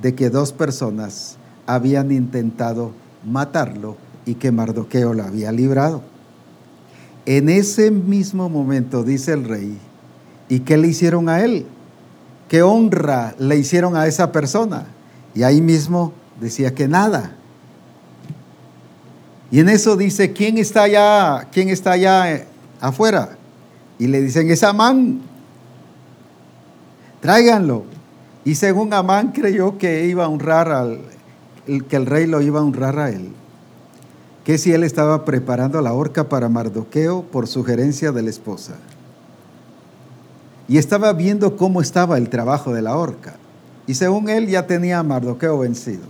de que dos personas habían intentado matarlo y que Mardoqueo lo había librado. En ese mismo momento dice el rey, ¿y qué le hicieron a él? ¿Qué honra le hicieron a esa persona? Y ahí mismo decía que nada. Y en eso dice, ¿quién está allá? ¿Quién está allá eh, afuera? Y le dicen, es Amán. Tráiganlo. Y según Amán creyó que iba a honrar al, que el rey lo iba a honrar a él. Que si él estaba preparando la horca para Mardoqueo por sugerencia de la esposa. Y estaba viendo cómo estaba el trabajo de la horca. Y según él ya tenía a Mardoqueo vencido.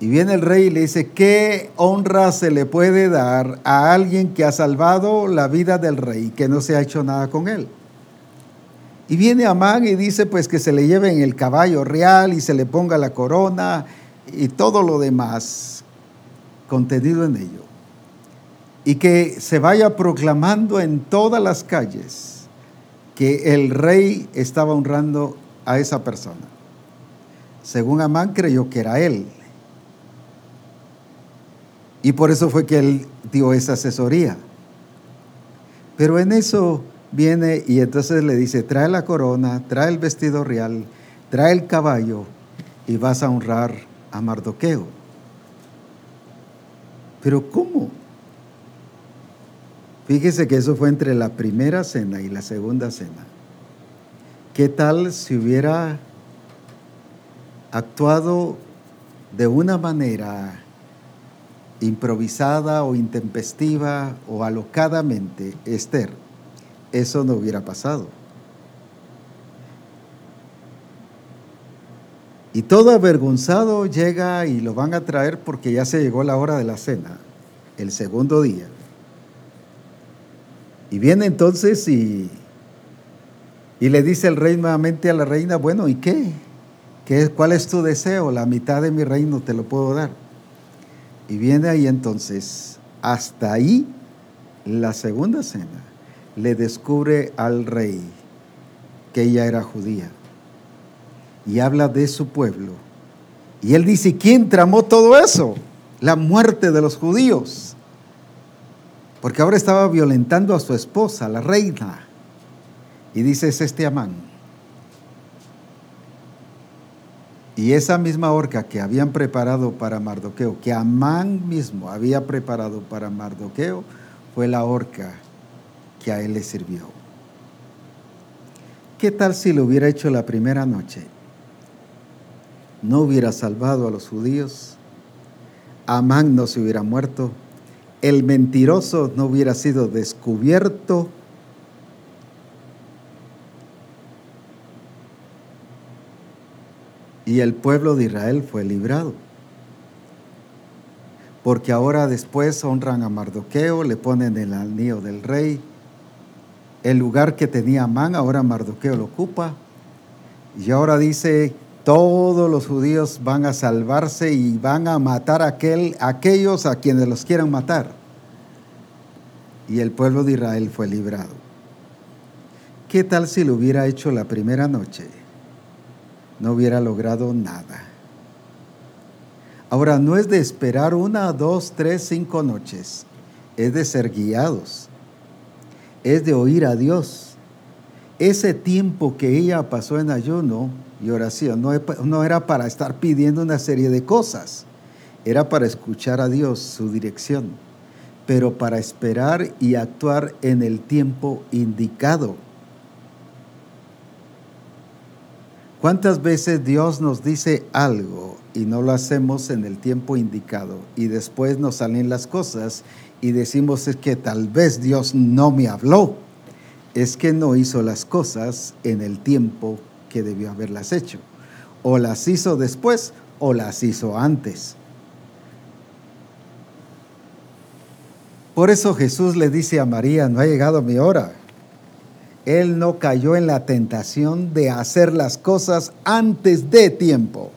Y viene el rey y le dice, ¿qué honra se le puede dar a alguien que ha salvado la vida del rey, que no se ha hecho nada con él? Y viene Amán y dice pues que se le lleve en el caballo real y se le ponga la corona y todo lo demás contenido en ello. Y que se vaya proclamando en todas las calles que el rey estaba honrando a esa persona. Según Amán creyó que era él. Y por eso fue que él dio esa asesoría. Pero en eso viene y entonces le dice, trae la corona, trae el vestido real, trae el caballo y vas a honrar a Mardoqueo. Pero ¿cómo? Fíjese que eso fue entre la primera cena y la segunda cena. ¿Qué tal si hubiera actuado de una manera improvisada o intempestiva o alocadamente Esther? eso no hubiera pasado. Y todo avergonzado llega y lo van a traer porque ya se llegó la hora de la cena, el segundo día. Y viene entonces y, y le dice el rey nuevamente a la reina, bueno, ¿y qué? ¿Qué? ¿Cuál es tu deseo? La mitad de mi reino te lo puedo dar. Y viene ahí entonces, hasta ahí la segunda cena le descubre al rey que ella era judía y habla de su pueblo. Y él dice, ¿quién tramó todo eso? La muerte de los judíos. Porque ahora estaba violentando a su esposa, la reina. Y dice, es este Amán. Y esa misma horca que habían preparado para Mardoqueo, que Amán mismo había preparado para Mardoqueo, fue la horca que a él le sirvió. ¿Qué tal si lo hubiera hecho la primera noche? No hubiera salvado a los judíos, Amán no se hubiera muerto, el mentiroso no hubiera sido descubierto, y el pueblo de Israel fue librado. Porque ahora después honran a Mardoqueo, le ponen el anillo del rey, el lugar que tenía Amán, ahora Mardoqueo lo ocupa. Y ahora dice, todos los judíos van a salvarse y van a matar a, aquel, aquellos a quienes los quieran matar. Y el pueblo de Israel fue librado. ¿Qué tal si lo hubiera hecho la primera noche? No hubiera logrado nada. Ahora, no es de esperar una, dos, tres, cinco noches. Es de ser guiados es de oír a Dios. Ese tiempo que ella pasó en ayuno y oración no, era para estar pidiendo una serie de cosas, era para escuchar a Dios, su dirección, pero para esperar y actuar en el tiempo indicado. ¿Cuántas veces Dios nos dice algo y no lo hacemos en el tiempo indicado y después nos salen las cosas y decimos es que tal vez Dios no me habló, es que no hizo las cosas en el tiempo que debió haberlas hecho. O las hizo después o las hizo antes. Por eso Jesús le dice a María, no ha llegado mi hora. Él no cayó en la tentación de hacer las cosas antes de tiempo.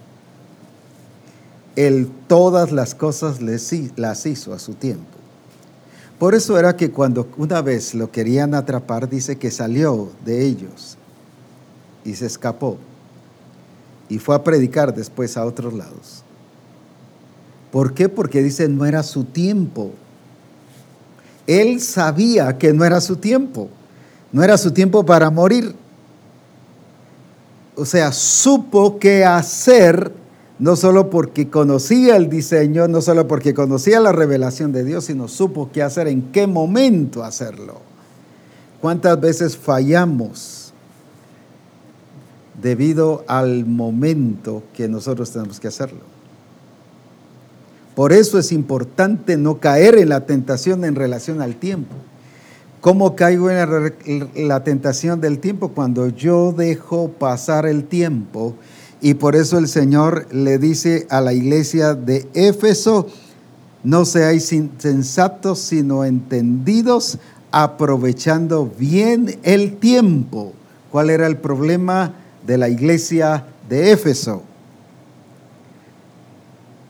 Él todas las cosas las hizo a su tiempo. Por eso era que cuando una vez lo querían atrapar, dice que salió de ellos y se escapó y fue a predicar después a otros lados. ¿Por qué? Porque dice no era su tiempo. Él sabía que no era su tiempo, no era su tiempo para morir. o sea, supo qué hacer, no solo porque conocía el diseño, no solo porque conocía la revelación de Dios, sino supo qué hacer, en qué momento hacerlo. ¿Cuántas veces fallamos debido al momento que nosotros tenemos que hacerlo? Por eso es importante no caer en la tentación en relación al tiempo. ¿Cómo caigo en la, tentación del tiempo? Cuando yo dejo pasar el tiempo. Y por eso el Señor le dice a la iglesia de Éfeso, no seáis insensatos, sino entendidos, aprovechando bien el tiempo. ¿Cuál era el problema de la iglesia de Éfeso?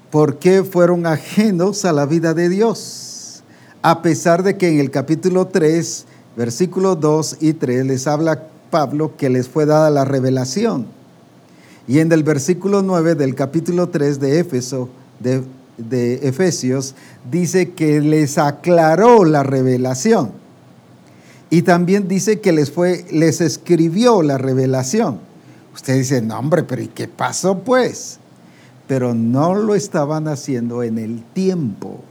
¿Por qué fueron ajenos a la vida de Dios? A pesar de que en el capítulo 3, versículos 2 y 3 les habla Pablo que les fue dada la revelación. Y en el versículo 9 del capítulo 3 de Éfeso, de, de Efesios, dice que les aclaró la revelación. Y también dice que les fue, les escribió la revelación. Usted dice, no hombre, pero ¿y qué pasó pues? Pero no lo estaban haciendo en el tiempo.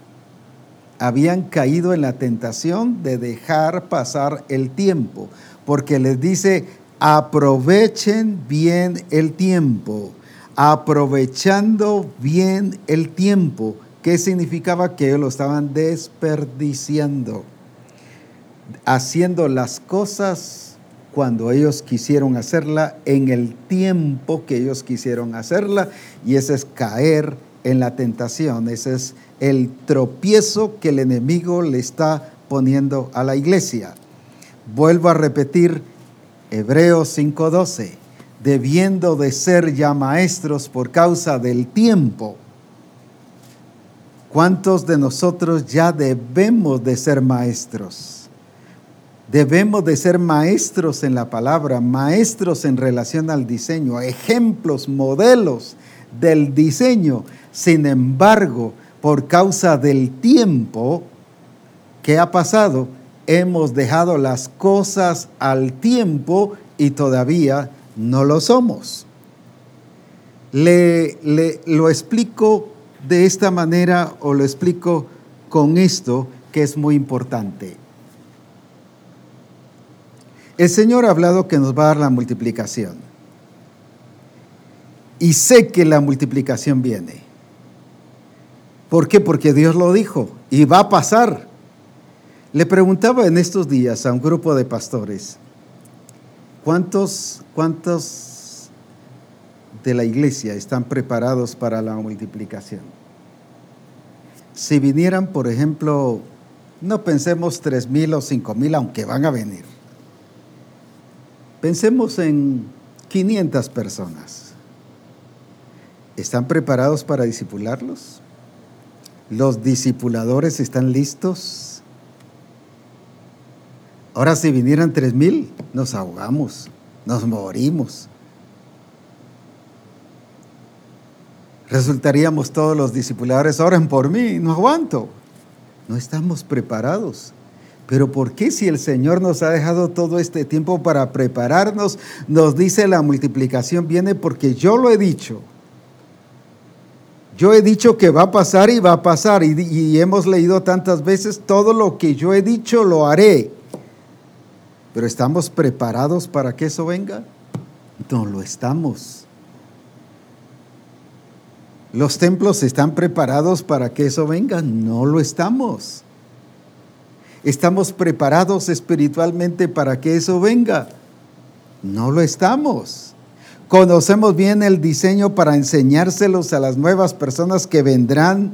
Habían caído en la tentación de dejar pasar el tiempo, porque les dice, aprovechen bien el tiempo, aprovechando bien el tiempo. ¿Qué significaba? Que ellos lo estaban desperdiciando haciendo las cosas cuando ellos quisieron hacerla, en el tiempo que ellos quisieron hacerla, y ese es caer en la tentación, ese es el tropiezo que el enemigo le está poniendo a la iglesia. Vuelvo a repetir Hebreos 5:12, debiendo de ser ya maestros por causa del tiempo. ¿Cuántos de nosotros ya debemos de ser maestros? Debemos de ser maestros en la palabra, maestros en relación al diseño, ejemplos, modelos del diseño. Sin embargo, por causa del tiempo que ha pasado, hemos dejado las cosas al tiempo y todavía no lo somos. Le, lo explico de esta manera o lo explico con esto que es muy importante. El Señor ha hablado que nos va a dar la multiplicación. Y sé que la multiplicación viene. ¿Por qué? Porque Dios lo dijo y va a pasar. Le preguntaba en estos días a un grupo de pastores, ¿cuántos, cuántos de la iglesia están preparados para la multiplicación? Si vinieran, por ejemplo, no pensemos tres mil o cinco mil, aunque van a venir Pensemos en 500 personas. ¿Están preparados para disipularlos? ¿Los discipuladores están listos? Ahora si vinieran 3000, nos ahogamos, nos morimos. Resultaríamos todos los discipuladores, oren por mí, no aguanto. No estamos preparados. Pero ¿por qué si el Señor nos ha dejado todo este tiempo para prepararnos, nos dice la multiplicación viene porque yo lo he dicho? Yo he dicho que va a pasar y va a pasar y, hemos leído tantas veces, todo lo que yo he dicho lo haré. Pero ¿estamos preparados para que eso venga? No lo estamos. ¿Los templos están preparados para que eso venga? No lo estamos. ¿Estamos preparados espiritualmente para que eso venga? No lo estamos. ¿Conocemos bien el diseño para enseñárselos a las nuevas personas que vendrán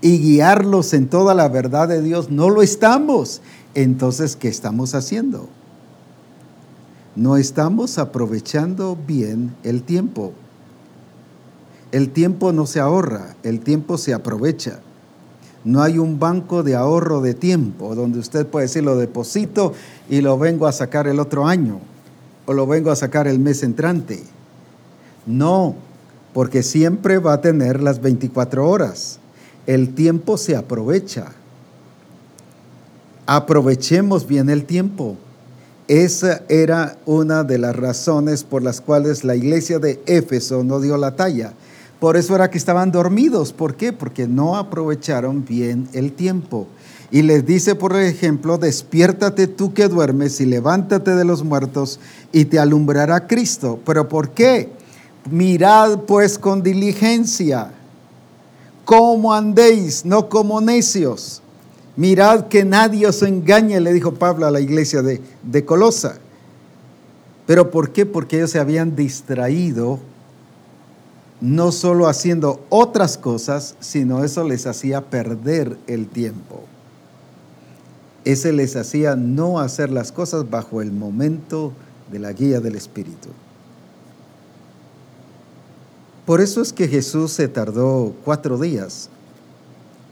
y guiarlos en toda la verdad de Dios? No lo estamos. Entonces, ¿qué estamos haciendo? No estamos aprovechando bien el tiempo. El tiempo no se ahorra, el tiempo se aprovecha. No hay un banco de ahorro de tiempo donde usted puede decir lo deposito y lo vengo a sacar el otro año o lo vengo a sacar el mes entrante. No, porque siempre va a tener las 24 horas. El tiempo se aprovecha. Aprovechemos bien el tiempo. Esa era una de las razones por las cuales la iglesia de Éfeso no dio la talla. Por eso era que estaban dormidos. ¿Por qué? Porque no aprovecharon bien el tiempo. Y les dice, por ejemplo, despiértate tú que duermes y levántate de los muertos y te alumbrará Cristo. ¿Pero por qué? Mirad pues con diligencia cómo andéis, no como necios Mirad que nadie os engañe, le dijo Pablo a la iglesia de, de Colosa. ¿Pero por qué? Porque ellos se habían distraído no solo haciendo otras cosas, sino eso les hacía perder el tiempo. Ese les hacía no hacer las cosas bajo el momento de la guía del Espíritu. Por eso es que Jesús se tardó cuatro días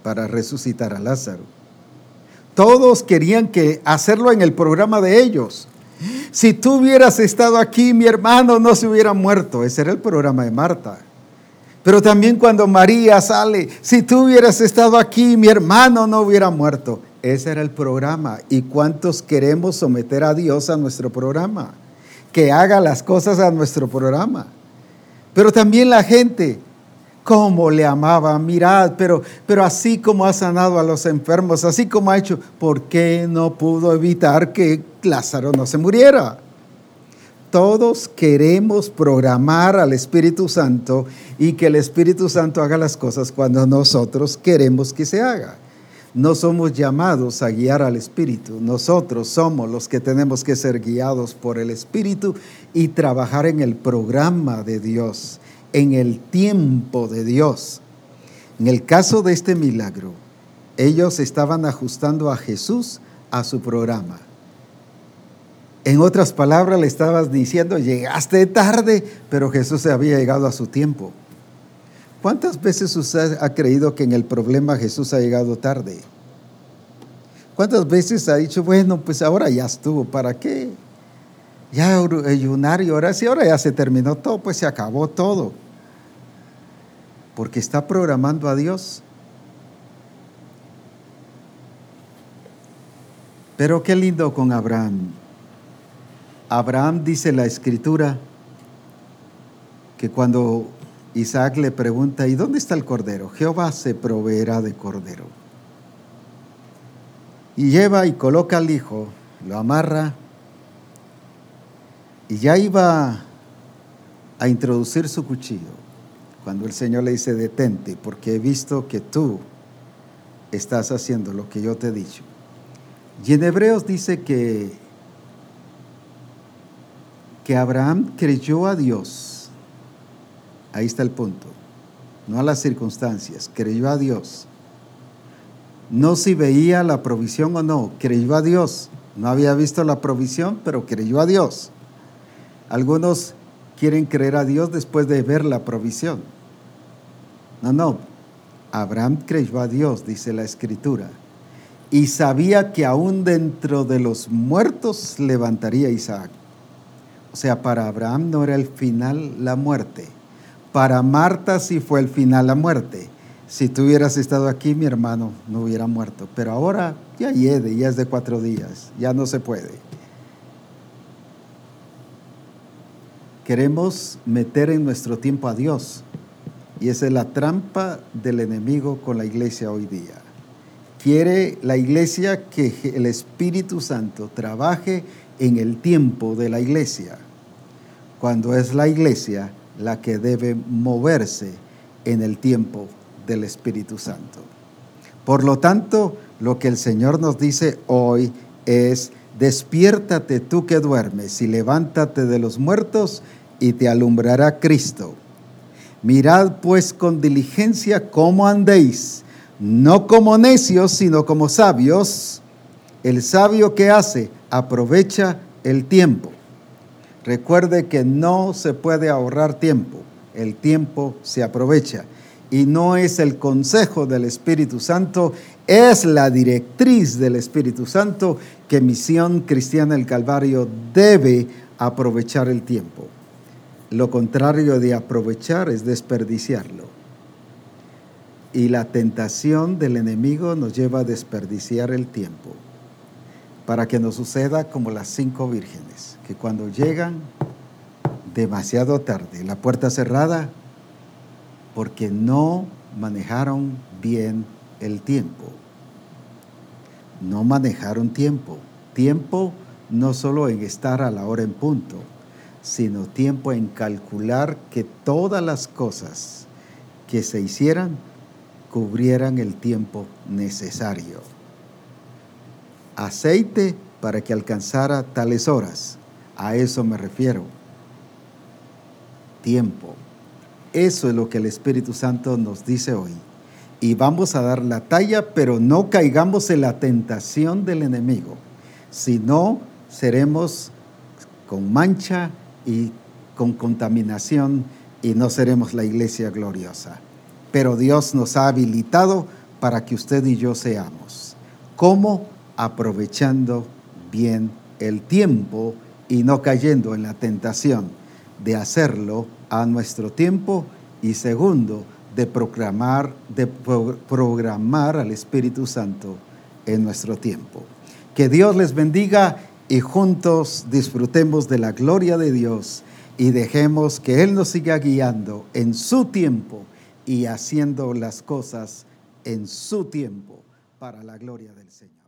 para resucitar a Lázaro. Todos querían que hacerlo en el programa de ellos. Si tú hubieras estado aquí, mi hermano no se hubiera muerto. Ese era el programa de Marta. Pero también cuando María sale, si tú hubieras estado aquí, mi hermano no hubiera muerto. Ese era el programa. ¿Y cuántos queremos someter a Dios a nuestro programa? Que haga las cosas a nuestro programa. Pero también la gente, cómo le amaba, mirad, pero, pero así como ha sanado a los enfermos, así como ha hecho, ¿por qué no pudo evitar que Lázaro no se muriera? Todos queremos programar al Espíritu Santo y que el Espíritu Santo haga las cosas cuando nosotros queremos que se haga. No somos llamados a guiar al Espíritu, nosotros somos los que tenemos que ser guiados por el Espíritu y trabajar en el programa de Dios en el tiempo de Dios. En el caso de este milagro, ellos estaban ajustando a Jesús a su programa. En otras palabras, le estabas diciendo, llegaste tarde, pero Jesús se había llegado a su tiempo. ¿Cuántas veces usted ha creído que en el problema Jesús ha llegado tarde? ¿Cuántas veces ha dicho, bueno, pues ahora ya estuvo, ¿para qué? Ya ayunar y orar, si ahora ya se terminó todo, pues se acabó todo. Porque está programando a Dios. Pero qué lindo con Abraham. Abraham dice la escritura que cuando Isaac le pregunta, ¿y dónde está el cordero? Jehová se proveerá de cordero. Y lleva y coloca al hijo, lo amarra y ya iba a introducir su cuchillo cuando el Señor le dice, detente, porque he visto que tú estás haciendo lo que yo te he dicho. Y en Hebreos dice que, que Abraham creyó a Dios. Ahí está el punto. No a las circunstancias, creyó a Dios. No si veía la provisión o no, creyó a Dios. No había visto la provisión, pero creyó a Dios. Algunos quieren creer a Dios después de ver la provisión. No, no. Abraham creyó a Dios, dice la escritura, y sabía que aún dentro de los muertos levantaría Isaac. O sea, para Abraham no era el final la muerte. Para Marta sí fue el final la muerte. Si tú hubieras estado aquí, mi hermano no hubiera muerto. Pero ahora ya hiede, ya es de cuatro días, ya no se puede. Queremos meter en nuestro tiempo a Dios. Y esa es la trampa del enemigo con la iglesia hoy día. Quiere la iglesia que el Espíritu Santo trabaje en el tiempo de la iglesia, cuando es la iglesia la que debe moverse en el tiempo del Espíritu Santo. Por lo tanto, lo que el Señor nos dice hoy es, despiértate tú que duermes y levántate de los muertos y te alumbrará Cristo. Mirad pues con diligencia cómo andéis, no como necios, sino como sabios. El sabio que hace, aprovecha el tiempo. Recuerde que no se puede ahorrar tiempo, el tiempo se aprovecha. Y no es el consejo del Espíritu Santo, es la directriz del Espíritu Santo que Misión Cristiana del Calvario debe aprovechar el tiempo. Lo contrario de aprovechar es desperdiciarlo. Y la tentación del enemigo nos lleva a desperdiciar el tiempo. para que nos suceda como las cinco vírgenes, que cuando llegan demasiado tarde, la puerta cerrada, porque no manejaron bien el tiempo. No manejaron tiempo. Tiempo no solo en estar a la hora en punto, sino tiempo en calcular que todas las cosas que se hicieran cubrieran el tiempo necesario. Aceite para que alcanzara tales horas. A eso me refiero. Tiempo. Eso es lo que el Espíritu Santo nos dice hoy. Y vamos a dar la talla, pero no caigamos en la tentación del enemigo. Si no, seremos con mancha y con contaminación y no seremos la iglesia gloriosa. Pero Dios nos ha habilitado para que usted y yo seamos. ¿Cómo? Aprovechando bien el tiempo y no cayendo en la tentación de hacerlo a nuestro tiempo y segundo, de proclamar, de programar al Espíritu Santo en nuestro tiempo. Que Dios les bendiga y juntos disfrutemos de la gloria de Dios y dejemos que Él nos siga guiando en su tiempo y haciendo las cosas en su tiempo para la gloria del Señor.